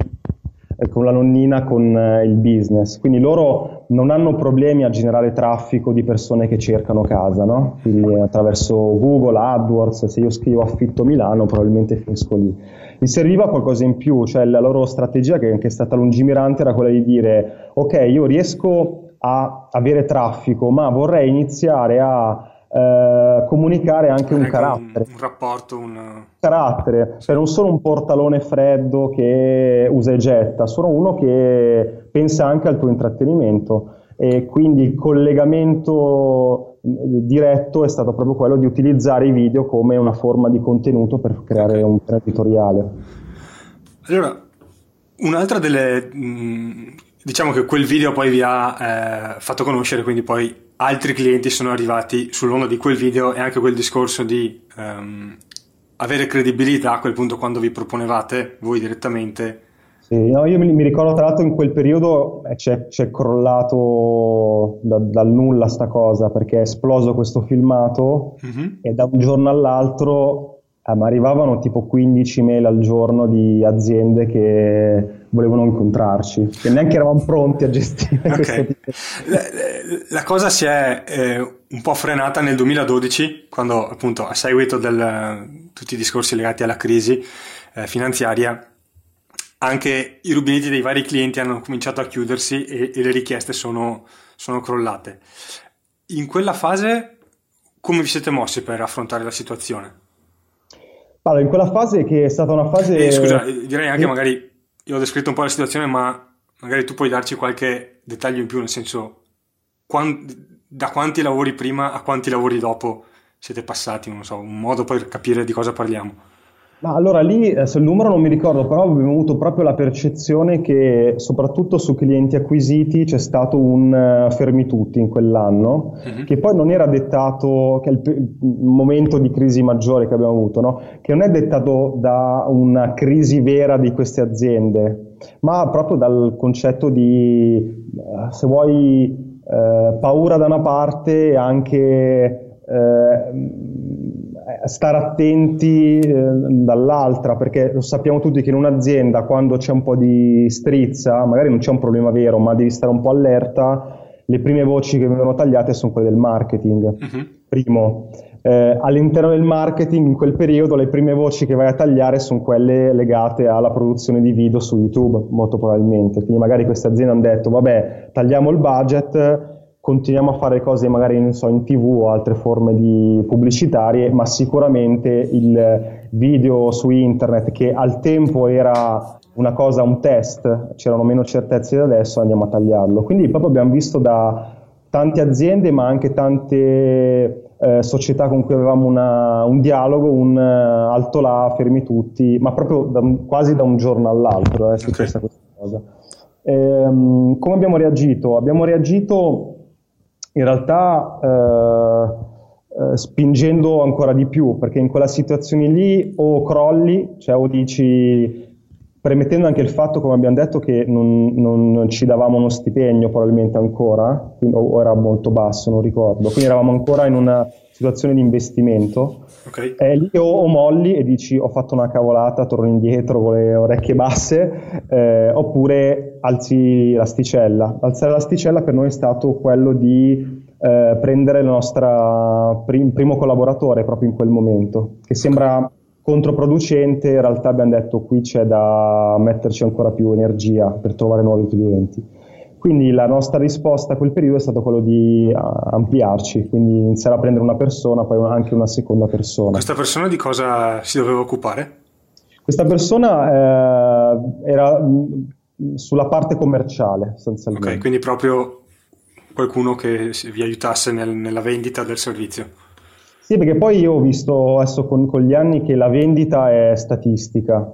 con la nonnina con eh, il business. Quindi loro non hanno problemi a generare traffico di persone che cercano casa, no? Quindi attraverso Google, AdWords, se io scrivo affitto Milano probabilmente finisco lì. Gli serviva qualcosa in più, cioè la loro strategia che è anche stata lungimirante era quella di dire ok, io riesco a avere traffico, ma vorrei iniziare a eh, comunicare anche un carattere. Un, un rapporto, un carattere, cioè non sono un portalone freddo che usa e getta, sono uno che pensa anche al tuo intrattenimento e quindi il collegamento diretto è stato proprio quello di utilizzare i video come una forma di contenuto per creare un editoriale. Allora, un'altra delle... diciamo che quel video poi vi ha eh, fatto conoscere, quindi poi altri clienti sono arrivati sull'onda di quel video e anche quel discorso di um, avere credibilità a quel punto quando vi proponevate voi direttamente. Sì, no, io mi, mi, ricordo tra l'altro in quel periodo eh, c'è, c'è crollato da, dal nulla sta cosa perché è esploso questo filmato mm-hmm. e da un giorno all'altro eh, arrivavano tipo 15 mail al giorno di aziende che volevano incontrarci, che neanche eravamo pronti a gestire okay. questo. La, la, cosa si è eh, un po' frenata nel 2012, quando appunto a seguito di tutti i discorsi legati alla crisi eh, finanziaria, anche i rubinetti dei vari clienti hanno cominciato a chiudersi e, e le richieste sono, sono crollate. In quella fase come vi siete mossi per affrontare la situazione? Allora, in quella fase che è stata una fase... Eh, scusa, direi anche magari io ho descritto un po' la situazione, ma magari tu puoi darci qualche dettaglio in più, nel senso, quant- da quanti lavori prima a quanti lavori dopo siete passati, non so, un modo per capire di cosa parliamo. Ma allora lì, adesso il numero non mi ricordo, però abbiamo avuto proprio la percezione che soprattutto su clienti acquisiti c'è stato un uh, fermi tutti in quell'anno, uh-huh. che poi non era dettato, che è il, il, momento di crisi maggiore che abbiamo avuto, no? che non è dettato da una crisi vera di queste aziende, ma proprio dal concetto di, uh, se vuoi, uh, paura da una parte e anche stare attenti eh, dall'altra, perché lo sappiamo tutti che in un'azienda quando c'è un po' di strizza, magari non c'è un problema vero, ma devi stare un po' allerta, le prime voci che vengono tagliate sono quelle del marketing. Uh-huh. Primo, eh, all'interno del marketing in quel periodo le prime voci che vai a tagliare sono quelle legate alla produzione di video su YouTube, molto probabilmente. Quindi magari queste aziende hanno detto, vabbè, tagliamo il budget continuiamo a fare cose magari so, in tv o altre forme di pubblicitarie, ma sicuramente il video su internet che al tempo era una cosa, un test, c'erano meno certezze di adesso, andiamo a tagliarlo. Quindi proprio abbiamo visto da tante aziende, ma anche tante eh, società con cui avevamo una, un dialogo, un uh, alto là, fermi tutti, ma proprio da, quasi da un giorno all'altro eh, è successa okay. questa cosa. Ehm, come abbiamo reagito? Abbiamo reagito in realtà eh, eh, spingendo ancora di più, perché in quella situazione lì o crolli, cioè o dici, premettendo anche il fatto, come abbiamo detto, che non, non ci davamo uno stipendio probabilmente ancora, o era molto basso, non ricordo, quindi eravamo ancora in una situazione di investimento. Okay. E lì o, o, molli e dici ho fatto una cavolata, torno indietro con le orecchie basse, eh, oppure alzi l'asticella. Alzare l'asticella per noi è stato quello di eh, prendere il nostro prim- primo collaboratore proprio in quel momento, che sembra controproducente, in realtà abbiamo detto qui c'è da metterci ancora più energia per trovare nuovi clienti. Quindi la nostra risposta a quel periodo è stato quello di ampliarci, quindi iniziare a prendere una persona, poi anche una seconda persona. Questa persona di cosa si doveva occupare? Questa persona eh, era mm, sulla parte commerciale, sostanzialmente. Ok, quindi proprio qualcuno che vi aiutasse nel, nella vendita del servizio. Sì, perché poi io ho visto adesso con, con gli anni che la vendita è statistica,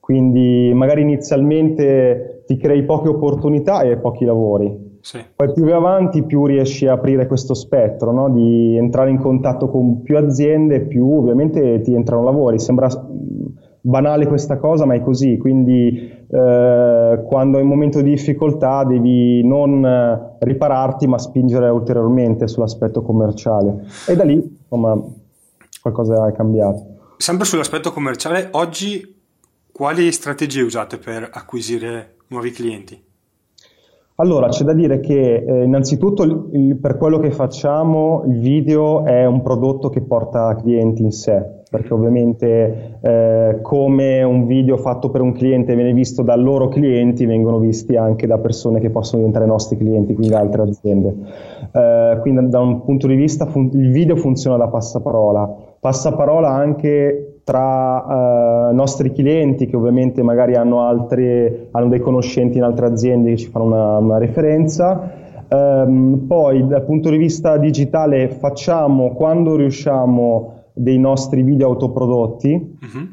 quindi magari inizialmente ti crei poche opportunità e pochi lavori. Sì. Poi più vai avanti più riesci a aprire questo spettro, no? di entrare in contatto con più aziende, più ovviamente ti entrano lavori. Sembra banale questa cosa, ma è così. Quindi eh, quando hai un momento di difficoltà devi non ripararti, ma spingere ulteriormente sull'aspetto commerciale. E da lì, insomma, qualcosa è cambiato. Sempre sull'aspetto commerciale, oggi quali strategie usate per acquisire nuovi clienti? Allora, c'è da dire che eh, innanzitutto il, per quello che facciamo il video è un prodotto che porta clienti in sé, perché ovviamente eh, come un video fatto per un cliente viene visto da loro clienti, vengono visti anche da persone che possono diventare nostri clienti, quindi da altre aziende. Eh, quindi da un punto di vista fun- il video funziona da passaparola, passaparola anche tra eh, nostri clienti che ovviamente magari hanno, altre, hanno dei conoscenti in altre aziende che ci fanno una, una referenza. Um, poi dal punto di vista digitale facciamo quando riusciamo dei nostri video autoprodotti. Uh-huh.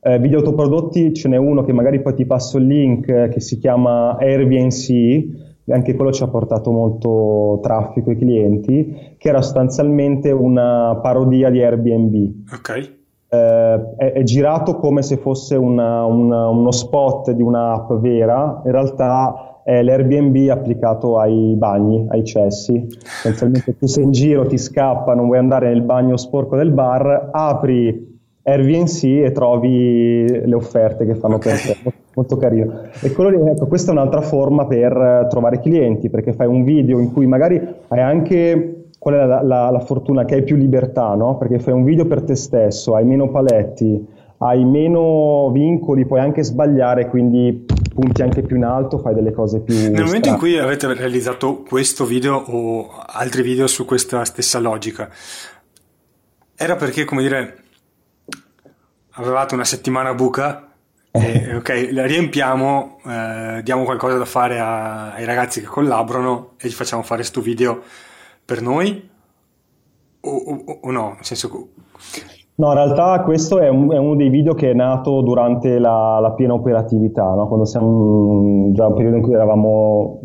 Eh, video autoprodotti ce n'è uno che magari poi ti passo il link eh, che si chiama Airbnb, anche quello ci ha portato molto traffico ai clienti, che era sostanzialmente una parodia di Airbnb. Ok eh, è, è, girato come se fosse una, una, uno spot di un'app vera, in realtà è l'Airbnb applicato ai bagni, ai cessi. Essenzialmente tu sei in giro, ti scappa, non vuoi andare nel bagno sporco del bar, apri Airbnb e trovi le offerte che fanno okay. per te. Molto carino. E lì, ecco, questa è un'altra forma per trovare clienti, perché fai un video in cui magari hai anche qual è la, la, la, fortuna che hai più libertà, no? Perché fai un video per te stesso, hai meno paletti, hai meno vincoli, puoi anche sbagliare, quindi punti anche più in alto, fai delle cose più... Nel momento in cui avete realizzato questo video o altri video su questa stessa logica, era perché, come dire, avevate una settimana buca e, ok, la riempiamo, eh, diamo qualcosa da fare a, ai ragazzi che collaborano e gli facciamo fare questo video per noi o, o, o no? Nel senso... No, in realtà questo è, un, è, uno dei video che è nato durante la, la piena operatività, no? quando siamo già un periodo in cui eravamo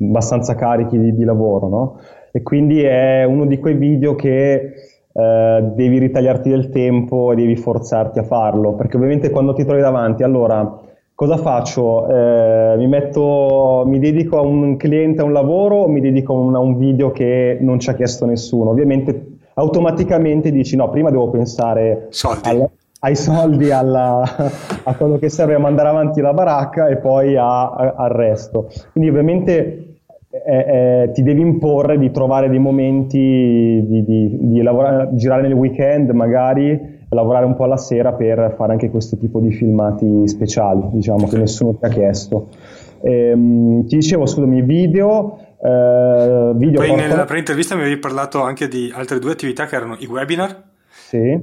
abbastanza carichi di, di lavoro, no? E quindi è uno di quei video che eh, devi ritagliarti del tempo e devi forzarti a farlo, perché ovviamente quando ti trovi davanti, allora cosa faccio? Eh, mi, metto, mi dedico a un cliente, a un lavoro o mi dedico a un, a un video che non ci ha chiesto nessuno? Ovviamente automaticamente dici no, prima devo pensare soldi. Alla, ai soldi, alla, a quello che serve a mandare avanti la baracca e poi a, a, al resto. Quindi ovviamente eh, eh, ti devi imporre di trovare dei momenti di, di, di lavorare, girare nel weekend magari lavorare un po' alla sera per fare anche questo tipo di filmati speciali, diciamo, che nessuno ti ha chiesto. Ehm, ti dicevo, scusami, video. Eh, video Poi portano... nella pre-intervista mi avevi parlato anche di altre due attività che erano i webinar sì. e,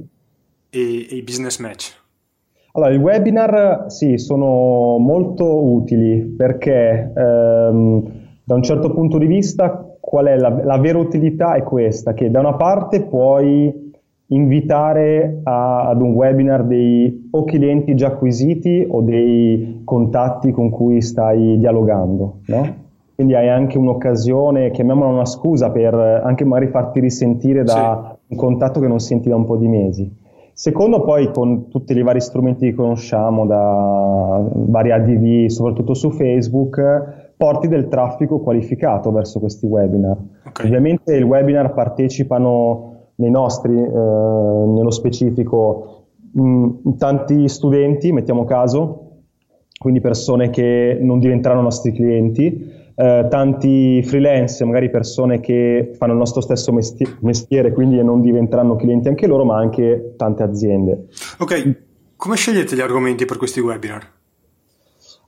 e i business match. Allora, i webinar sì, sono molto utili perché ehm, da un certo punto di vista qual è la, la vera utilità è questa, che da una parte puoi invitare a, ad un webinar dei o clienti già acquisiti o dei contatti con cui stai dialogando, no? Quindi hai anche un'occasione, chiamiamola una scusa, per anche magari farti risentire da sì. un contatto che non senti da un po' di mesi. Secondo poi con tutti i vari strumenti che conosciamo, da vari ADV, soprattutto su Facebook, porti del traffico qualificato verso questi webinar. Okay. Ovviamente il webinar partecipano nei nostri, eh, nello specifico, mh, tanti studenti, mettiamo caso, quindi persone che non diventeranno nostri clienti, eh, tanti freelance, magari persone che fanno il nostro stesso mestiere, mestiere, quindi non diventeranno clienti anche loro, ma anche tante aziende. Ok, come scegliete gli argomenti per questi webinar?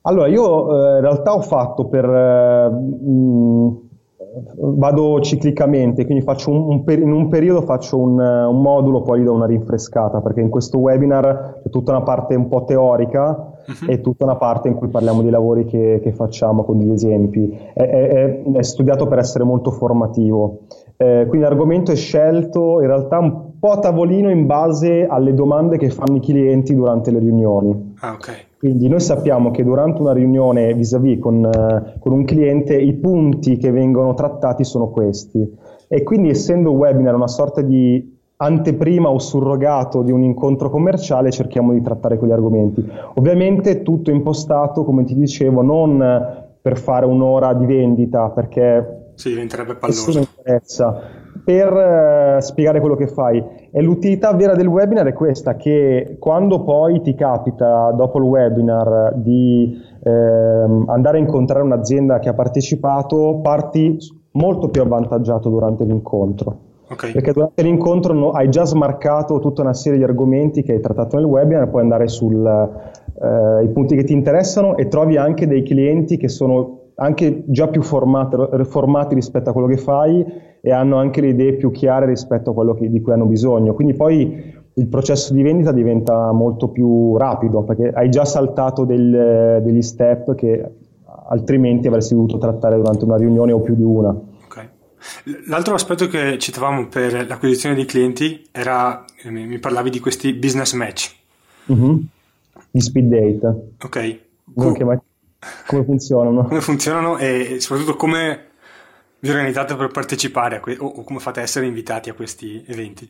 Allora, io eh, in realtà ho fatto per... Mh, vado ciclicamente, quindi un, un per, in un periodo faccio un, un, modulo, poi gli do una rinfrescata, perché in questo webinar c'è tutta una parte un po' teorica uh-huh. e tutta una parte in cui parliamo dei lavori che, che facciamo con degli esempi. È, è, è, studiato per essere molto formativo. Eh, quindi l'argomento è scelto in realtà un po' a tavolino in base alle domande che fanno i clienti durante le riunioni. Ah, ok. Quindi noi sappiamo che durante una riunione vis-à-vis con, uh, con, un cliente i punti che vengono trattati sono questi e quindi essendo il webinar una sorta di anteprima o surrogato di un incontro commerciale cerchiamo di trattare quegli argomenti. Ovviamente tutto impostato, come ti dicevo, non per fare un'ora di vendita perché sì, diventerebbe palloso. Nessuno interessa. Per uh, spiegare quello che fai, e l'utilità vera del webinar è questa, che quando poi ti capita, dopo il webinar, di ehm, andare a incontrare un'azienda che ha partecipato, parti molto più avvantaggiato durante l'incontro. Okay. Perché durante l'incontro no, hai già smarcato tutta una serie di argomenti che hai trattato nel webinar, puoi andare sui eh, punti che ti interessano e trovi anche dei clienti che sono anche già più formati, formati, rispetto a quello che fai e hanno anche le idee più chiare rispetto a quello che, di cui hanno bisogno. Quindi poi il processo di vendita diventa molto più rapido perché hai già saltato del, degli step che altrimenti avresti dovuto trattare durante una riunione o più di una. Okay. L'altro aspetto che citavamo per l'acquisizione di clienti era, mi parlavi di questi business match. Mm-hmm. Di speed date. Ok. Non Co- come funzionano? Come funzionano e soprattutto come vi organizzate per partecipare que- o, come fate a essere invitati a questi eventi?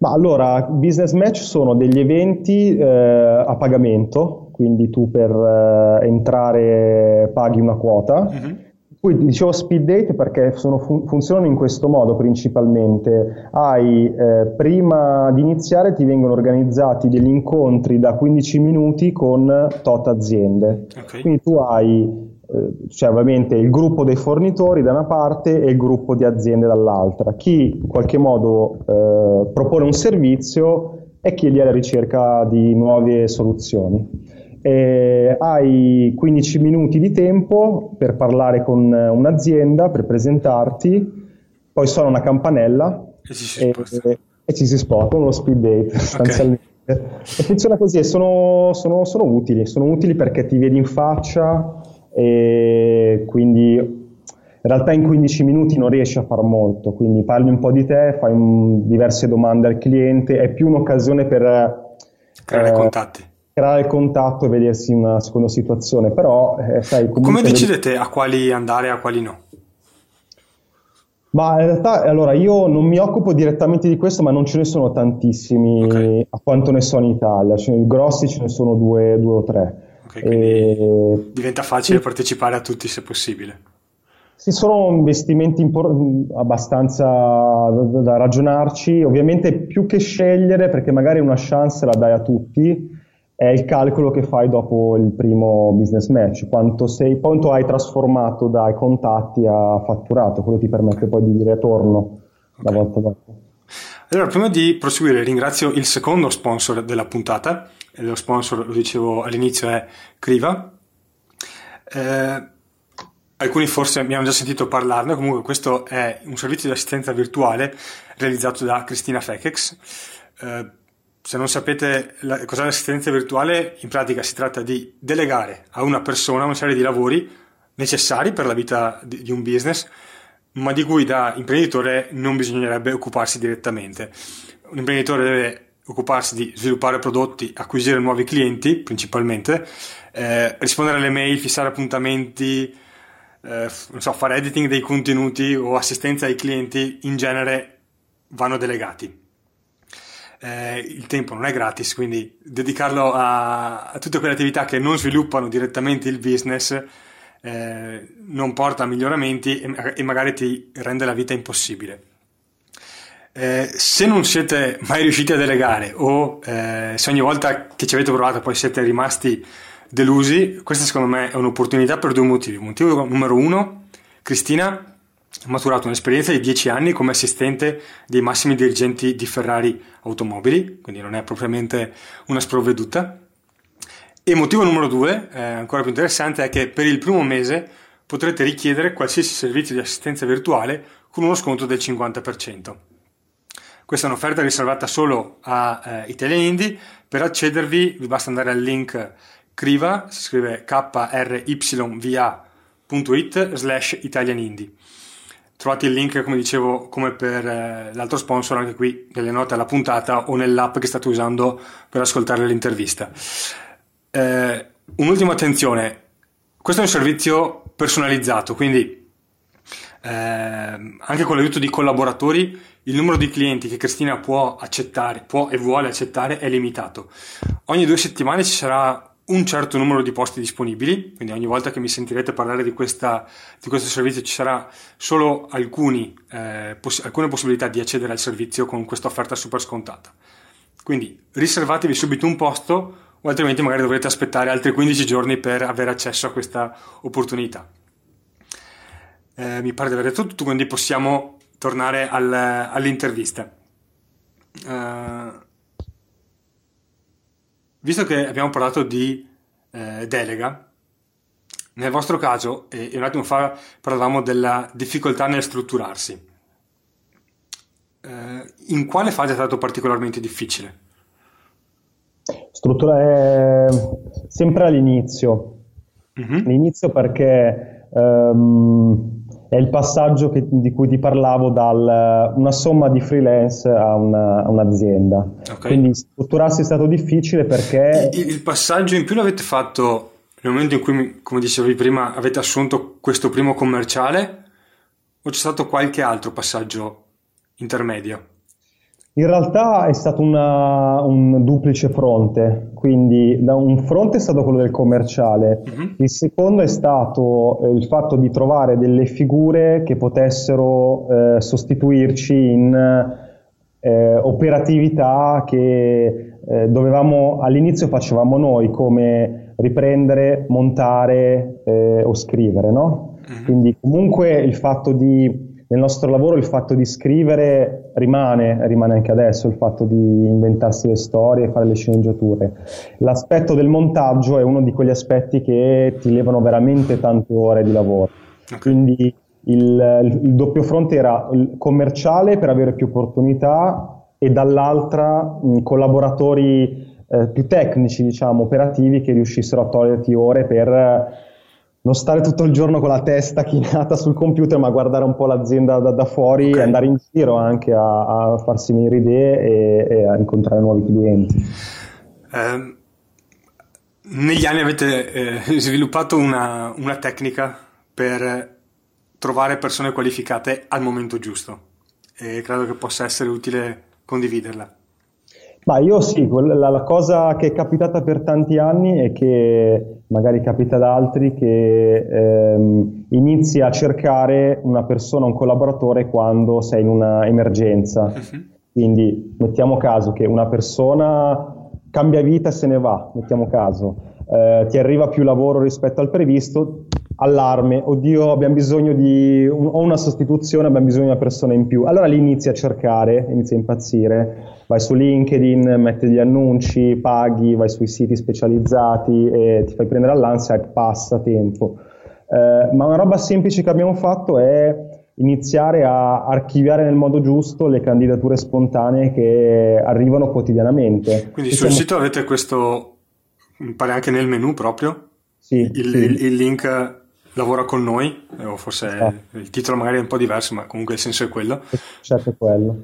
Ma allora, business match sono degli eventi eh, a pagamento, quindi tu per eh, entrare paghi una quota. Mm-hmm poi dicevo speed date perché sono, fun- funzionano in questo modo principalmente. Hai, eh, prima di iniziare ti vengono organizzati degli incontri da 15 minuti con tot aziende. Okay. Quindi tu hai, eh, cioè ovviamente il gruppo dei fornitori da una parte e il gruppo di aziende dall'altra. Chi in qualche modo eh, propone un servizio e chi è alla ricerca di nuove soluzioni eh, hai 15 minuti di tempo per parlare con un'azienda, per presentarti, poi suona una campanella e ci si sposta, e, e ci si sposta uno speed date sostanzialmente. Okay. E funziona così, e sono, sono, sono, utili, sono utili perché ti vedi in faccia e quindi in realtà in 15 minuti non riesci a fare molto, quindi parli un po' di te, fai un, diverse domande al cliente, è più un'occasione per creare eh, contatti creare contatto e vedersi in una seconda situazione, però eh, sai Come decidete a quali andare e a quali no? Ma in realtà, allora, io non mi occupo direttamente di questo, ma non ce ne sono tantissimi okay. a quanto ne so in Italia, cioè, grossi ce ne sono due, due o tre. Okay, e... diventa facile e... partecipare a tutti se possibile. Sì, sono investimenti impor- abbastanza da, da, ragionarci, ovviamente più che scegliere, perché magari una chance la dai a tutti, è il calcolo che fai dopo il primo business match, quanto, sei, quanto hai trasformato dai contatti a fatturato, quello ti permette poi di dire torno la okay. volta dopo. Allora, prima di proseguire, ringrazio il secondo sponsor della puntata, lo sponsor, lo dicevo all'inizio, è Criva. Eh, alcuni forse mi hanno già sentito parlarne, comunque questo è un servizio di assistenza virtuale realizzato da Cristina Fekex. Eh, se non sapete la, cos'è l'assistenza virtuale, in pratica si tratta di delegare a una persona una serie di lavori necessari per la vita di, di un business, ma di cui da imprenditore non bisognerebbe occuparsi direttamente. Un imprenditore deve occuparsi di sviluppare prodotti, acquisire nuovi clienti principalmente, eh, rispondere alle mail, fissare appuntamenti, eh, so, fare editing dei contenuti o assistenza ai clienti in genere vanno delegati eh, il tempo non è gratis, quindi dedicarlo a, a, tutte quelle attività che non sviluppano direttamente il business eh, non porta a miglioramenti e, e, magari ti rende la vita impossibile. Eh, se non siete mai riusciti a delegare o eh, se ogni volta che ci avete provato poi siete rimasti delusi, questa secondo me è un'opportunità per due motivi. Motivo numero uno, Cristina ha maturato un'esperienza di 10 anni come assistente dei massimi dirigenti di Ferrari Automobili, quindi non è propriamente una sprovveduta. E motivo numero due, eh, ancora più interessante, è che per il primo mese potrete richiedere qualsiasi servizio di assistenza virtuale con uno sconto del 50%. Questa è un'offerta riservata solo a eh, Italian Indie. Per accedervi vi basta andare al link Criva, si scrive kryva.it slash Italian Indie. Trovate il link, come dicevo, come per eh, l'altro sponsor, anche qui nelle note alla puntata o nell'app che state usando per ascoltare l'intervista. Eh, un'ultima attenzione, questo è un servizio personalizzato, quindi eh, anche con l'aiuto di collaboratori il numero di clienti che Cristina può accettare, può e vuole accettare è limitato. Ogni due settimane ci sarà un certo numero di posti disponibili, quindi ogni volta che mi sentirete parlare di, questa, di questo servizio ci sarà solo alcuni, eh, poss- alcune possibilità di accedere al servizio con questa offerta super scontata. Quindi riservatevi subito un posto o altrimenti magari dovrete aspettare altri 15 giorni per avere accesso a questa opportunità. Eh, mi pare di aver detto tutto, quindi possiamo tornare al, all'intervista. Uh, Visto che abbiamo parlato di eh, delega, nel vostro caso, e un attimo fa parlavamo della difficoltà nel strutturarsi, eh, in quale fase è stato particolarmente difficile? Struttura sempre all'inizio. Mm-hmm. L'inizio perché um, è il passaggio che, di cui ti parlavo da una somma di freelance a, una, a un'azienda. Okay. Quindi strutturarsi è stato difficile perché... Il, il, passaggio in più l'avete fatto nel momento in cui, come dicevi prima, avete assunto questo primo commerciale o c'è stato qualche altro passaggio intermedio? In realtà è stato una, un duplice fronte, quindi da un fronte è stato quello del commerciale, uh-huh. il secondo è stato eh, il fatto di trovare delle figure che potessero eh, sostituirci in eh, operatività che eh, dovevamo all'inizio facevamo noi come riprendere, montare eh, o scrivere, no? Uh-huh. Quindi comunque il fatto di nel nostro lavoro il fatto di scrivere rimane, rimane anche adesso, il fatto di inventarsi le storie e fare le sceneggiature. L'aspetto del montaggio è uno di quegli aspetti che ti levano veramente tante ore di lavoro. Quindi il, il, doppio fronte era commerciale per avere più opportunità e dall'altra mh, collaboratori eh, più tecnici, diciamo, operativi che riuscissero a toglierti ore per non stare tutto il giorno con la testa chinata sul computer, ma guardare un po' l'azienda da, da fuori okay. e andare in giro anche a, a farsi venire idee e, e, a incontrare nuovi clienti. Eh, negli anni avete eh, sviluppato una, una tecnica per trovare persone qualificate al momento giusto e credo che possa essere utile condividerla. Ma io sì, la, la, cosa che è capitata per tanti anni e che magari capita ad altri, che ehm, inizi a cercare una persona, un collaboratore quando sei in una emergenza. Uh-huh. Quindi mettiamo caso che una persona cambia vita e se ne va, mettiamo caso, eh, ti arriva più lavoro rispetto al previsto, allarme, oddio abbiamo bisogno di un, una sostituzione, abbiamo bisogno di una persona in più. Allora lì inizi a cercare, inizi a impazzire, vai su LinkedIn, metti gli annunci, paghi, vai sui siti specializzati e ti fai prendere all'ansia e passa tempo. Eh, ma una roba semplice che abbiamo fatto è iniziare a archiviare nel modo giusto le candidature spontanee che arrivano quotidianamente. Quindi sul siamo... sito avete questo, mi pare anche nel menu proprio? Sì, il, sì. il, il link lavora con noi, o forse esatto. il titolo magari è un po' diverso, ma comunque il senso è quello. Certo, è quello.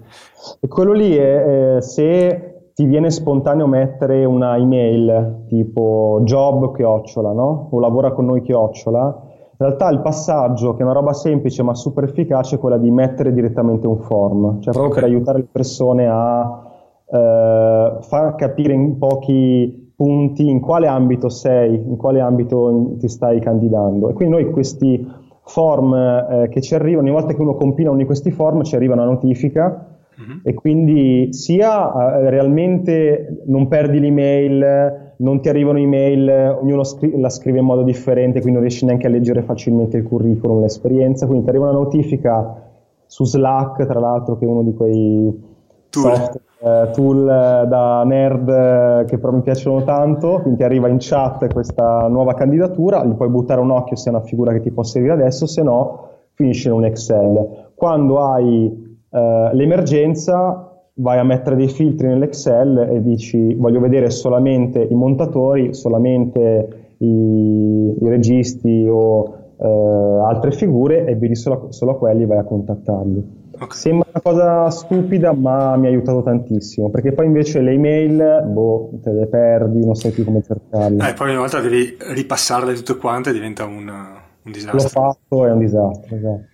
E quello lì è, eh, se ti viene spontaneo mettere una email tipo job chiocciola, no? O lavora con noi chiocciola, in realtà il passaggio, che è una roba semplice ma super efficace, è quella di mettere direttamente un form, cioè proprio okay. per aiutare le persone a eh, far capire in pochi punti in quale ambito sei, in quale ambito ti stai candidando. E quindi noi questi form eh, che ci arrivano, ogni volta che uno compila uno di questi form ci arriva una notifica uh-huh. e quindi sia eh, realmente non perdi l'email, non ti arrivano email, ognuno scri- la scrive in modo differente, quindi non riesci neanche a leggere facilmente il curriculum, l'esperienza, quindi ti arriva una notifica su Slack, tra l'altro, che è uno di quei tool, software, tool da nerd che però mi piacciono tanto, quindi arriva in chat questa nuova candidatura, gli puoi buttare un occhio se è una figura che ti può servire adesso, se no finisce in un Excel. Quando hai eh, l'emergenza vai a mettere dei filtri nell'Excel e dici voglio vedere solamente i montatori, solamente i, i registi o eh, altre figure e vedi solo, solo quelli vai a contattarli. Okay. Sembra una cosa stupida, ma mi ha aiutato tantissimo. Perché poi invece le email, boh, te le perdi, non sai più come cercarle. Eh, poi una volta devi ripassarle tutte quante e diventa un, un disastro. L'ho fatto, è un disastro. Esatto.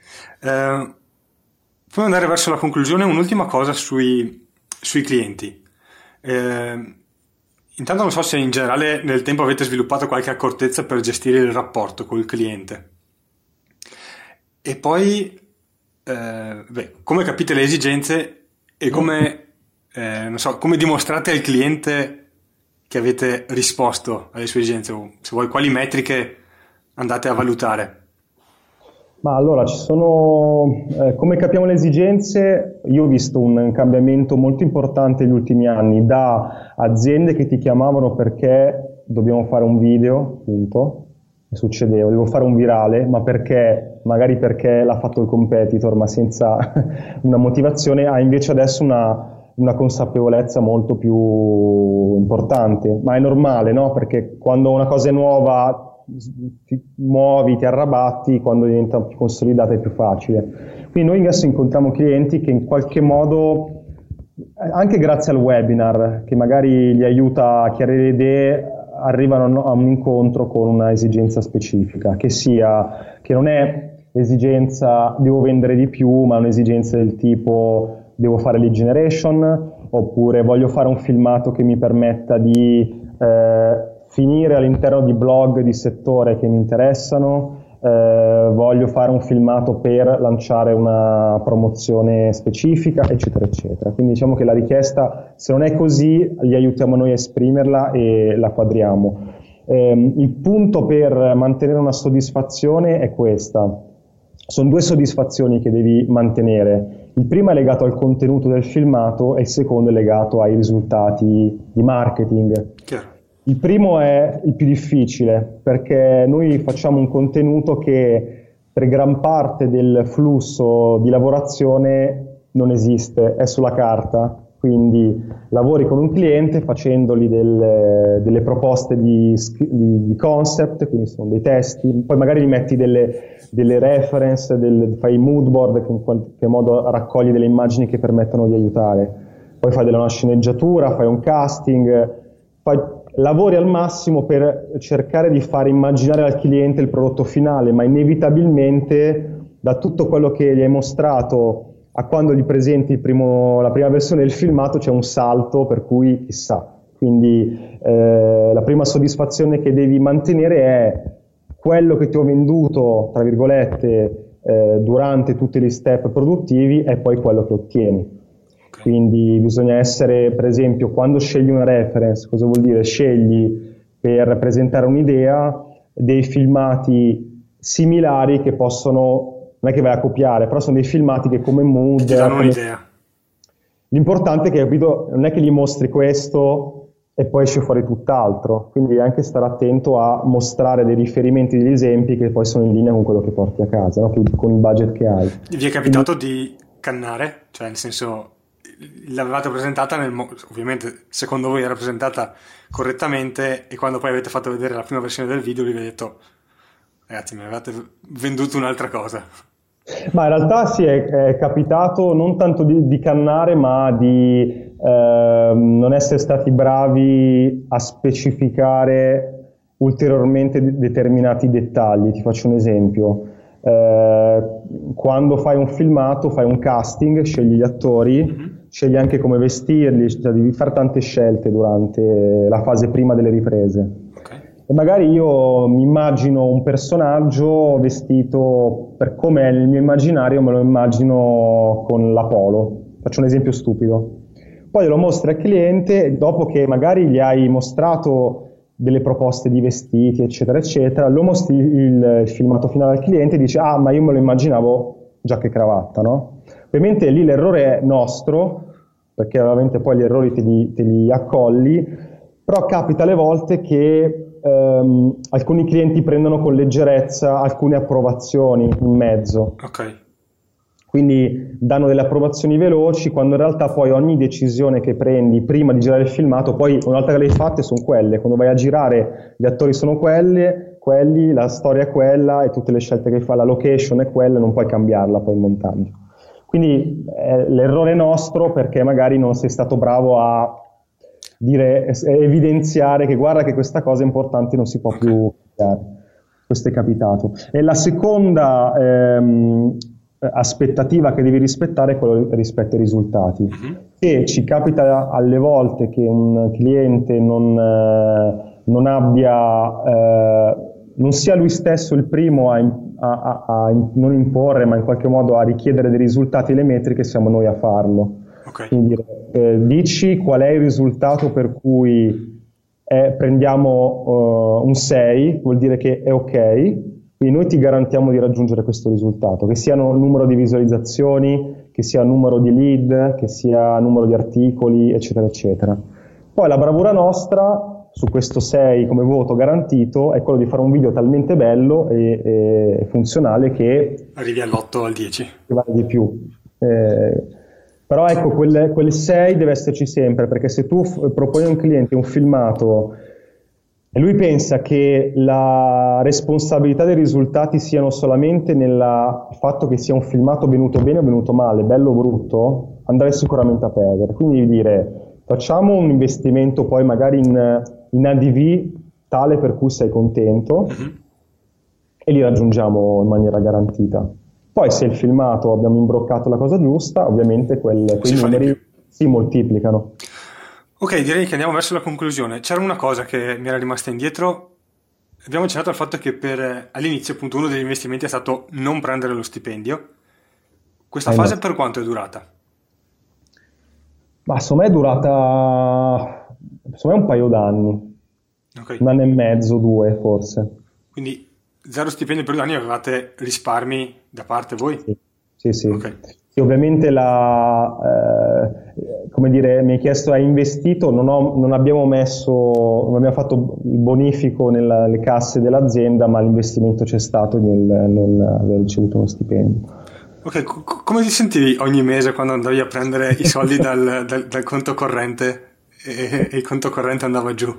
Eh, prima di andare verso la conclusione, un'ultima cosa sui, sui clienti. Eh, intanto non so se in generale nel tempo avete sviluppato qualche accortezza per gestire il rapporto col cliente. E poi, eh, beh, come capite le esigenze e come, eh, so, come dimostrate al cliente che avete risposto alle sue esigenze, o se vuoi, quali metriche andate a valutare? Ma allora, ci sono, eh, come capiamo le esigenze, io ho visto un cambiamento molto importante negli ultimi anni, da aziende che ti chiamavano perché dobbiamo fare un video, appunto, succedeva, devo fare un virale, ma perché, magari perché l'ha fatto il competitor, ma senza una motivazione, ha invece adesso una, una consapevolezza molto più importante. Ma è normale, no? Perché quando una cosa è nuova ti muovi, ti arrabatti, quando diventa più consolidata è più facile. Quindi noi adesso incontriamo clienti che in qualche modo, anche grazie al webinar, che magari gli aiuta a chiarire le idee, arrivano a un incontro con una esigenza specifica, che sia, che non è l'esigenza devo vendere di più, ma un'esigenza del tipo devo fare lead generation, oppure voglio fare un filmato che mi permetta di eh, finire all'interno di blog di settore che mi interessano, eh, voglio fare un filmato per lanciare una promozione specifica, eccetera, eccetera. Quindi diciamo che la richiesta, se non è così, gli aiutiamo noi a esprimerla e la quadriamo. Eh, il punto per mantenere una soddisfazione è questa. Sono due soddisfazioni che devi mantenere. Il primo è legato al contenuto del filmato e il secondo è legato ai risultati di marketing. Chiaro. Il primo è il più difficile perché noi facciamo un contenuto che per gran parte del flusso di lavorazione non esiste, è sulla carta. Quindi lavori con un cliente facendogli del, delle proposte di, di, di, concept, quindi sono dei testi, poi magari gli metti delle, delle reference, del, fai mood board che in qualche modo raccogli delle immagini che permettono di aiutare. Poi fai della sceneggiatura, fai un casting, fai lavori al massimo per cercare di fare immaginare al cliente il prodotto finale, ma inevitabilmente da tutto quello che gli hai mostrato a quando gli presenti primo, la prima versione del filmato c'è un salto per cui chissà. Quindi eh, la prima soddisfazione che devi mantenere è quello che ti ho venduto, tra virgolette, eh, durante tutti gli step produttivi e poi quello che ottieni. Quindi bisogna essere, per esempio, quando scegli una reference, cosa vuol dire? Scegli per presentare un'idea dei filmati similari che possono, non è che vai a copiare, però sono dei filmati che come mood... Ti danno un'idea. L'importante è che capito, non è che gli mostri questo e poi esce fuori tutt'altro, quindi anche stare attento a mostrare dei riferimenti, degli esempi che poi sono in linea con quello che porti a casa, no? con il budget che hai. Vi è capitato quindi... di cannare? Cioè nel senso l'avevate presentata nel mo- ovviamente secondo voi era presentata correttamente e quando poi avete fatto vedere la prima versione del video vi avete detto ragazzi mi avete venduto un'altra cosa ma in realtà sì è, è capitato non tanto di, di cannare ma di eh, non essere stati bravi a specificare ulteriormente determinati dettagli. Ti faccio un esempio. Eh, quando fai un filmato fai un casting scegli gli attori mm-hmm. scegli anche come vestirli, cioè devi fare tante scelte durante la fase prima delle riprese. E magari io mi immagino un personaggio vestito per come è nel mio immaginario, me lo immagino con la polo. Faccio un esempio stupido. Poi lo mostri al cliente, dopo che magari gli hai mostrato delle proposte di vestiti, eccetera, eccetera, lo mostri il, il filmato finale al cliente e dici, ah, ma io me lo immaginavo giacca e cravatta, no? Ovviamente lì l'errore è nostro perché veramente poi gli errori te li, te li accolli, però capita alle volte che ehm, alcuni clienti prendono con leggerezza alcune approvazioni in mezzo. Ok. Quindi danno delle approvazioni veloci, quando in realtà poi ogni decisione che prendi prima di girare il filmato, poi una volta che le hai fatte sono quelle, quando vai a girare gli attori sono quelle, quelli, la storia è quella e tutte le scelte che fai, la location è quella, non puoi cambiarla poi in montaggio. Quindi eh, l'errore nostro perché magari non sei stato bravo a dire, evidenziare che guarda che questa cosa è importante non si può più cambiare. Questo è capitato. E la seconda ehm, aspettativa che devi rispettare è quella rispetto ai risultati. Uh-huh. E ci capita alle volte che un cliente non, eh, non abbia, eh, non sia lui stesso il primo a, a, a, a, non imporre, ma in qualche modo a richiedere dei risultati e le metriche, siamo noi a farlo. Okay. Quindi eh, dici qual è il risultato per cui eh, prendiamo uh, un 6, vuol dire che è ok, quindi noi ti garantiamo di raggiungere questo risultato, che siano numero di visualizzazioni, che sia numero di lead, che sia numero di articoli, eccetera, eccetera. Poi la bravura nostra su questo 6 come voto garantito è quello di fare un video talmente bello e, e funzionale che... Arrivi all'8 o al 10. Che vale di più. Eh, però ecco, quel, quel 6 deve esserci sempre, perché se tu f- proponi a un cliente un filmato e lui pensa che la responsabilità dei risultati siano solamente nel fatto che sia un filmato venuto bene o venuto male, bello o brutto, andrei sicuramente a perdere. Quindi dire facciamo un investimento poi magari in, in ADV tale per cui sei contento uh-huh. e li raggiungiamo in maniera garantita. Poi se il filmato abbiamo imbroccato la cosa giusta, ovviamente quel, quei numeri si moltiplicano. Ok, direi che andiamo verso la conclusione. C'era una cosa che mi era rimasta indietro. Abbiamo accennato al fatto che per, all'inizio appunto uno degli investimenti è stato non prendere lo stipendio. Questa eh fase no. per quanto è durata? Ma secondo me è durata me un paio d'anni. Okay. Un anno e mezzo, due forse. Quindi zero stipendio per due anni avevate risparmi da parte voi? Sì, sì. sì. Okay. Sì, ovviamente la, eh, come dire, mi hai chiesto hai investito, non, ho, non, abbiamo messo, non abbiamo fatto il bonifico nelle casse dell'azienda, ma l'investimento c'è stato nel non aver ricevuto uno stipendio. Ok, c- come ti sentivi ogni mese quando andavi a prendere i soldi dal, dal, dal conto corrente e, e il conto corrente andava giù?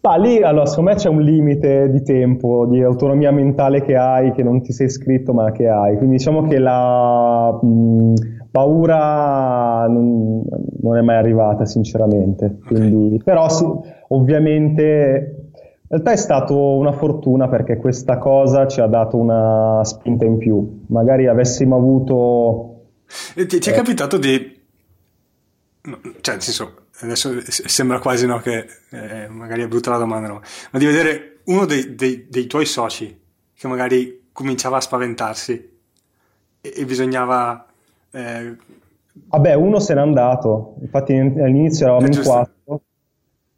Ma lì, allora, secondo me c'è un limite di tempo, di autonomia mentale che hai, che non ti sei iscritto ma che hai. Quindi diciamo che la mh, paura non, non, è mai arrivata, sinceramente. Quindi, però sì, ovviamente in realtà è stata una fortuna perché questa cosa ci ha dato una spinta in più. Magari avessimo avuto... Ti, ti è eh, capitato di... Cioè, nel senso, adesso sembra quasi no, che eh, magari è brutta la domanda, no? ma di vedere uno dei, dei, dei, tuoi soci che magari cominciava a spaventarsi e, e bisognava... Eh... Vabbè, uno se n'è andato, infatti all'inizio eravamo in quattro.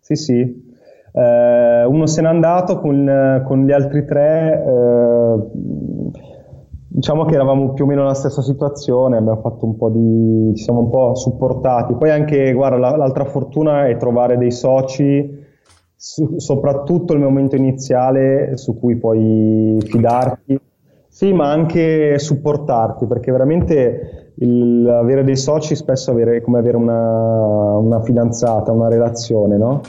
Sì, sì. Eh, uno se n'è andato con, con gli altri tre. Diciamo che eravamo più o meno nella stessa situazione, abbiamo fatto un po' di, ci siamo un po' supportati. Poi anche, guarda, la, l'altra fortuna è trovare dei soci, su, soprattutto il momento iniziale su cui puoi fidarti. Sì, ma anche supportarti, perché veramente il, avere dei soci spesso è come avere una, una fidanzata, una relazione, no?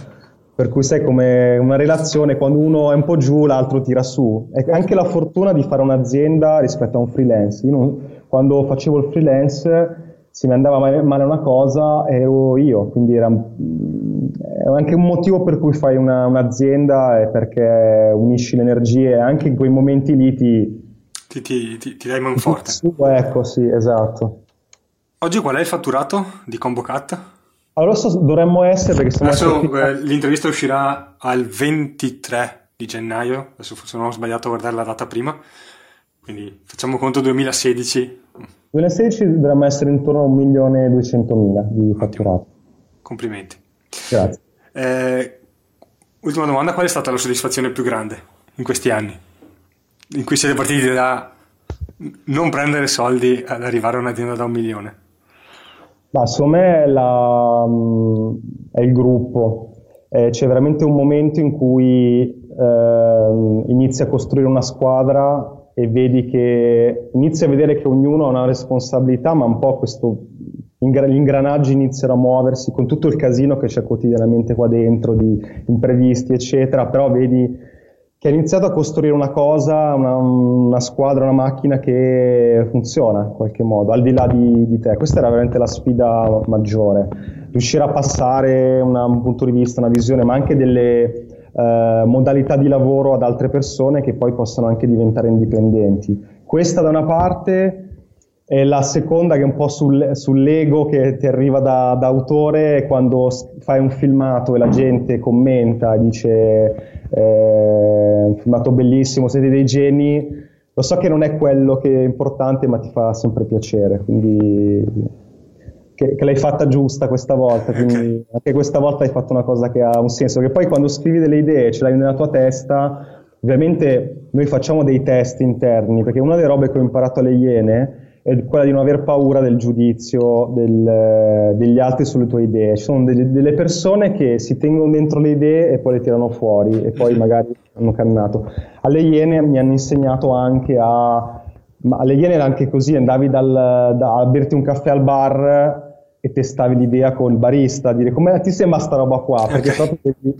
Per cui sai come una relazione quando uno è un po' giù l'altro tira su. E anche la fortuna di fare un'azienda rispetto a un freelance. Io non, quando facevo il freelance se mi andava male una cosa ero io. Quindi era anche un motivo per cui fai una, un'azienda è perché unisci le energie. Anche in quei momenti lì ti ti, ti, ti, ti dai man forte. ecco sì esatto. Oggi qual è il fatturato di ComboCat? Allora dovremmo essere perché stiamo Adesso eh, l'intervista uscirà al 23 di gennaio, adesso forse non ho sbagliato a guardare la data prima, quindi facciamo conto 2016. 2016 dovremmo essere intorno a 1.200.000 di fatturato. Complimenti. Grazie. Eh, ultima domanda, qual è stata la soddisfazione più grande in questi anni? In cui siete partiti da non prendere soldi ad arrivare a un'azienda da un milione? Ma secondo me è, la, mm, è il gruppo, eh, c'è veramente un momento in cui eh, inizi a costruire una squadra e vedi che inizi a vedere che ognuno ha una responsabilità, ma un po' questo gli ingranaggi iniziano a muoversi con tutto il casino che c'è quotidianamente qua dentro di imprevisti, eccetera, però vedi che ha iniziato a costruire una cosa, una, una, squadra, una macchina che funziona in qualche modo, al di là di, di te. Questa era veramente la sfida maggiore, riuscire a passare una, un punto di vista, una visione, ma anche delle eh, modalità di lavoro ad altre persone che poi possono anche diventare indipendenti. Questa da una parte e la seconda che è un po' sul, sull'ego che ti arriva da, da, autore quando fai un filmato e la gente commenta e dice eh, un filmato bellissimo, siete dei geni, lo so che non è quello che è importante ma ti fa sempre piacere, quindi che, che l'hai fatta giusta questa volta, quindi anche questa volta hai fatto una cosa che ha un senso, che poi quando scrivi delle idee ce l'hai nella tua testa, ovviamente noi facciamo dei test interni, perché una delle robe che ho imparato alle Iene è quella di non aver paura del giudizio del, degli altri sulle tue idee. Ci sono delle, delle, persone che si tengono dentro le idee e poi le tirano fuori e poi magari hanno cannato. Alle Iene mi hanno insegnato anche a... Ma alle Iene era anche così, andavi dal, da, a berti un caffè al bar e testavi l'idea con il barista, a dire come ti sembra sta roba qua, perché okay. proprio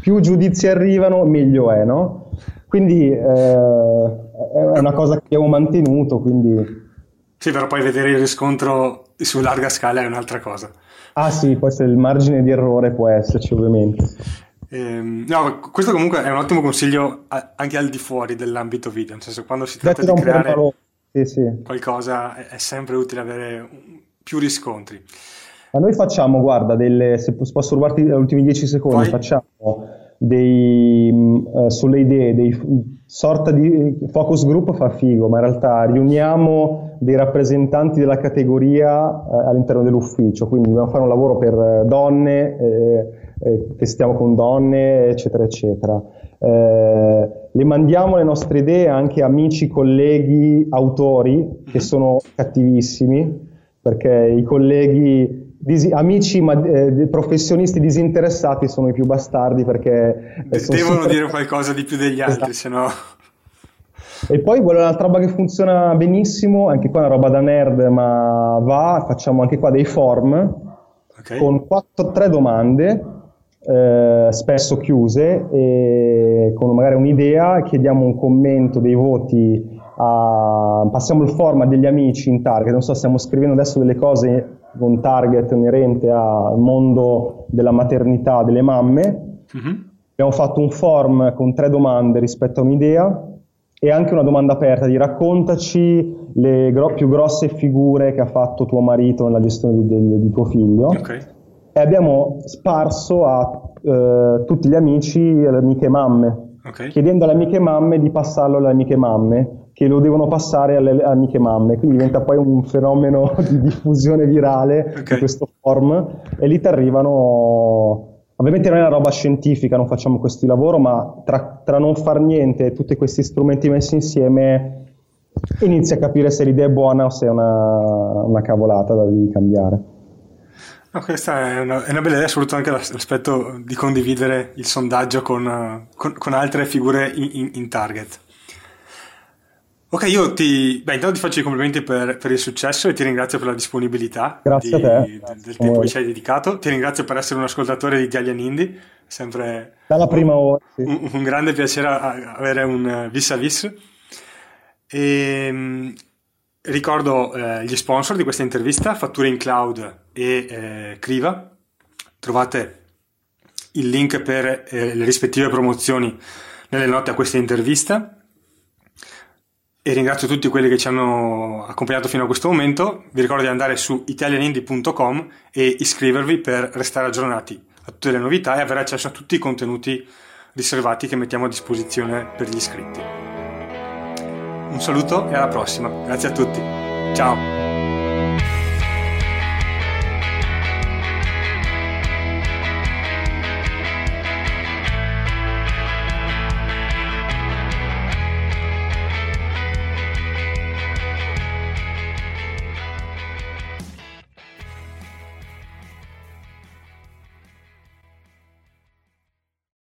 più giudizi arrivano meglio è, no? Quindi eh, è una cosa che abbiamo mantenuto, quindi sì, però poi vedere il riscontro su larga scala è un'altra cosa. Ah sì, poi se il margine di errore può esserci ovviamente. Ehm, no, questo comunque è un ottimo consiglio anche al di fuori dell'ambito video, nel senso quando si tratta di creare sì, sì. qualcosa è sempre utile avere più riscontri. Ma noi facciamo, guarda, delle, se posso rubarti gli ultimi 10 secondi, Poi... facciamo dei, uh, sulle idee, dei sorta di focus group fa figo, ma in realtà riuniamo dei rappresentanti della categoria uh, all'interno dell'ufficio, quindi dobbiamo fare un lavoro per donne, eh, eh, testiamo con donne, eccetera, eccetera. Eh, le mandiamo le nostre idee anche a amici, colleghi, autori che sono cattivissimi, perché i colleghi Disi- amici ma eh, professionisti disinteressati sono i più bastardi perché De- devono super... dire qualcosa di più degli altri, esatto. se no. E poi quella un'altra roba che funziona benissimo, anche qua è una roba da nerd, ma va, facciamo anche qua dei form okay. con 4-3 domande, eh, spesso chiuse, e con magari un'idea, chiediamo un commento dei voti, a... passiamo il form a degli amici in target, non so, stiamo scrivendo adesso delle cose un target inerente al mondo della maternità delle mamme. Mm-hmm. Abbiamo fatto un form con tre domande rispetto a un'idea e anche una domanda aperta di raccontaci le gro- più grosse figure che ha fatto tuo marito nella gestione di, di, di tuo figlio. Okay. E abbiamo sparso a eh, tutti gli amici e le amiche mamme, okay. chiedendo alle amiche mamme di passarlo alle amiche mamme che lo devono passare alle amiche mamme, quindi diventa poi un fenomeno di diffusione virale okay. di questo form e lì ti arrivano Ovviamente non è una roba scientifica, non facciamo questo lavoro, ma tra, tra, non far niente e tutti questi strumenti messi insieme inizi a capire se l'idea è buona o se è una, una cavolata da devi cambiare. No, questa è una, è una, bella idea, soprattutto anche l'aspetto di condividere il sondaggio con, con, con altre figure in, in, in target. Ok, io ti, beh, intanto ti faccio i complimenti per, per, il successo e ti ringrazio per la disponibilità di, del, del tempo che ci hai dedicato. Ti ringrazio per essere un ascoltatore di Italian Indie, sempre dalla prima ora. Sì. Un, un, grande piacere avere un vis a vis. E, ricordo eh, gli sponsor di questa intervista, Fatture in Cloud e eh, Criva. Trovate il link per eh, le rispettive promozioni nelle note a questa intervista e ringrazio tutti quelli che ci hanno accompagnato fino a questo momento. Vi ricordo di andare su italianindie.com e iscrivervi per restare aggiornati a tutte le novità e avere accesso a tutti i contenuti riservati che mettiamo a disposizione per gli iscritti. Un saluto e alla prossima. Grazie a tutti. Ciao.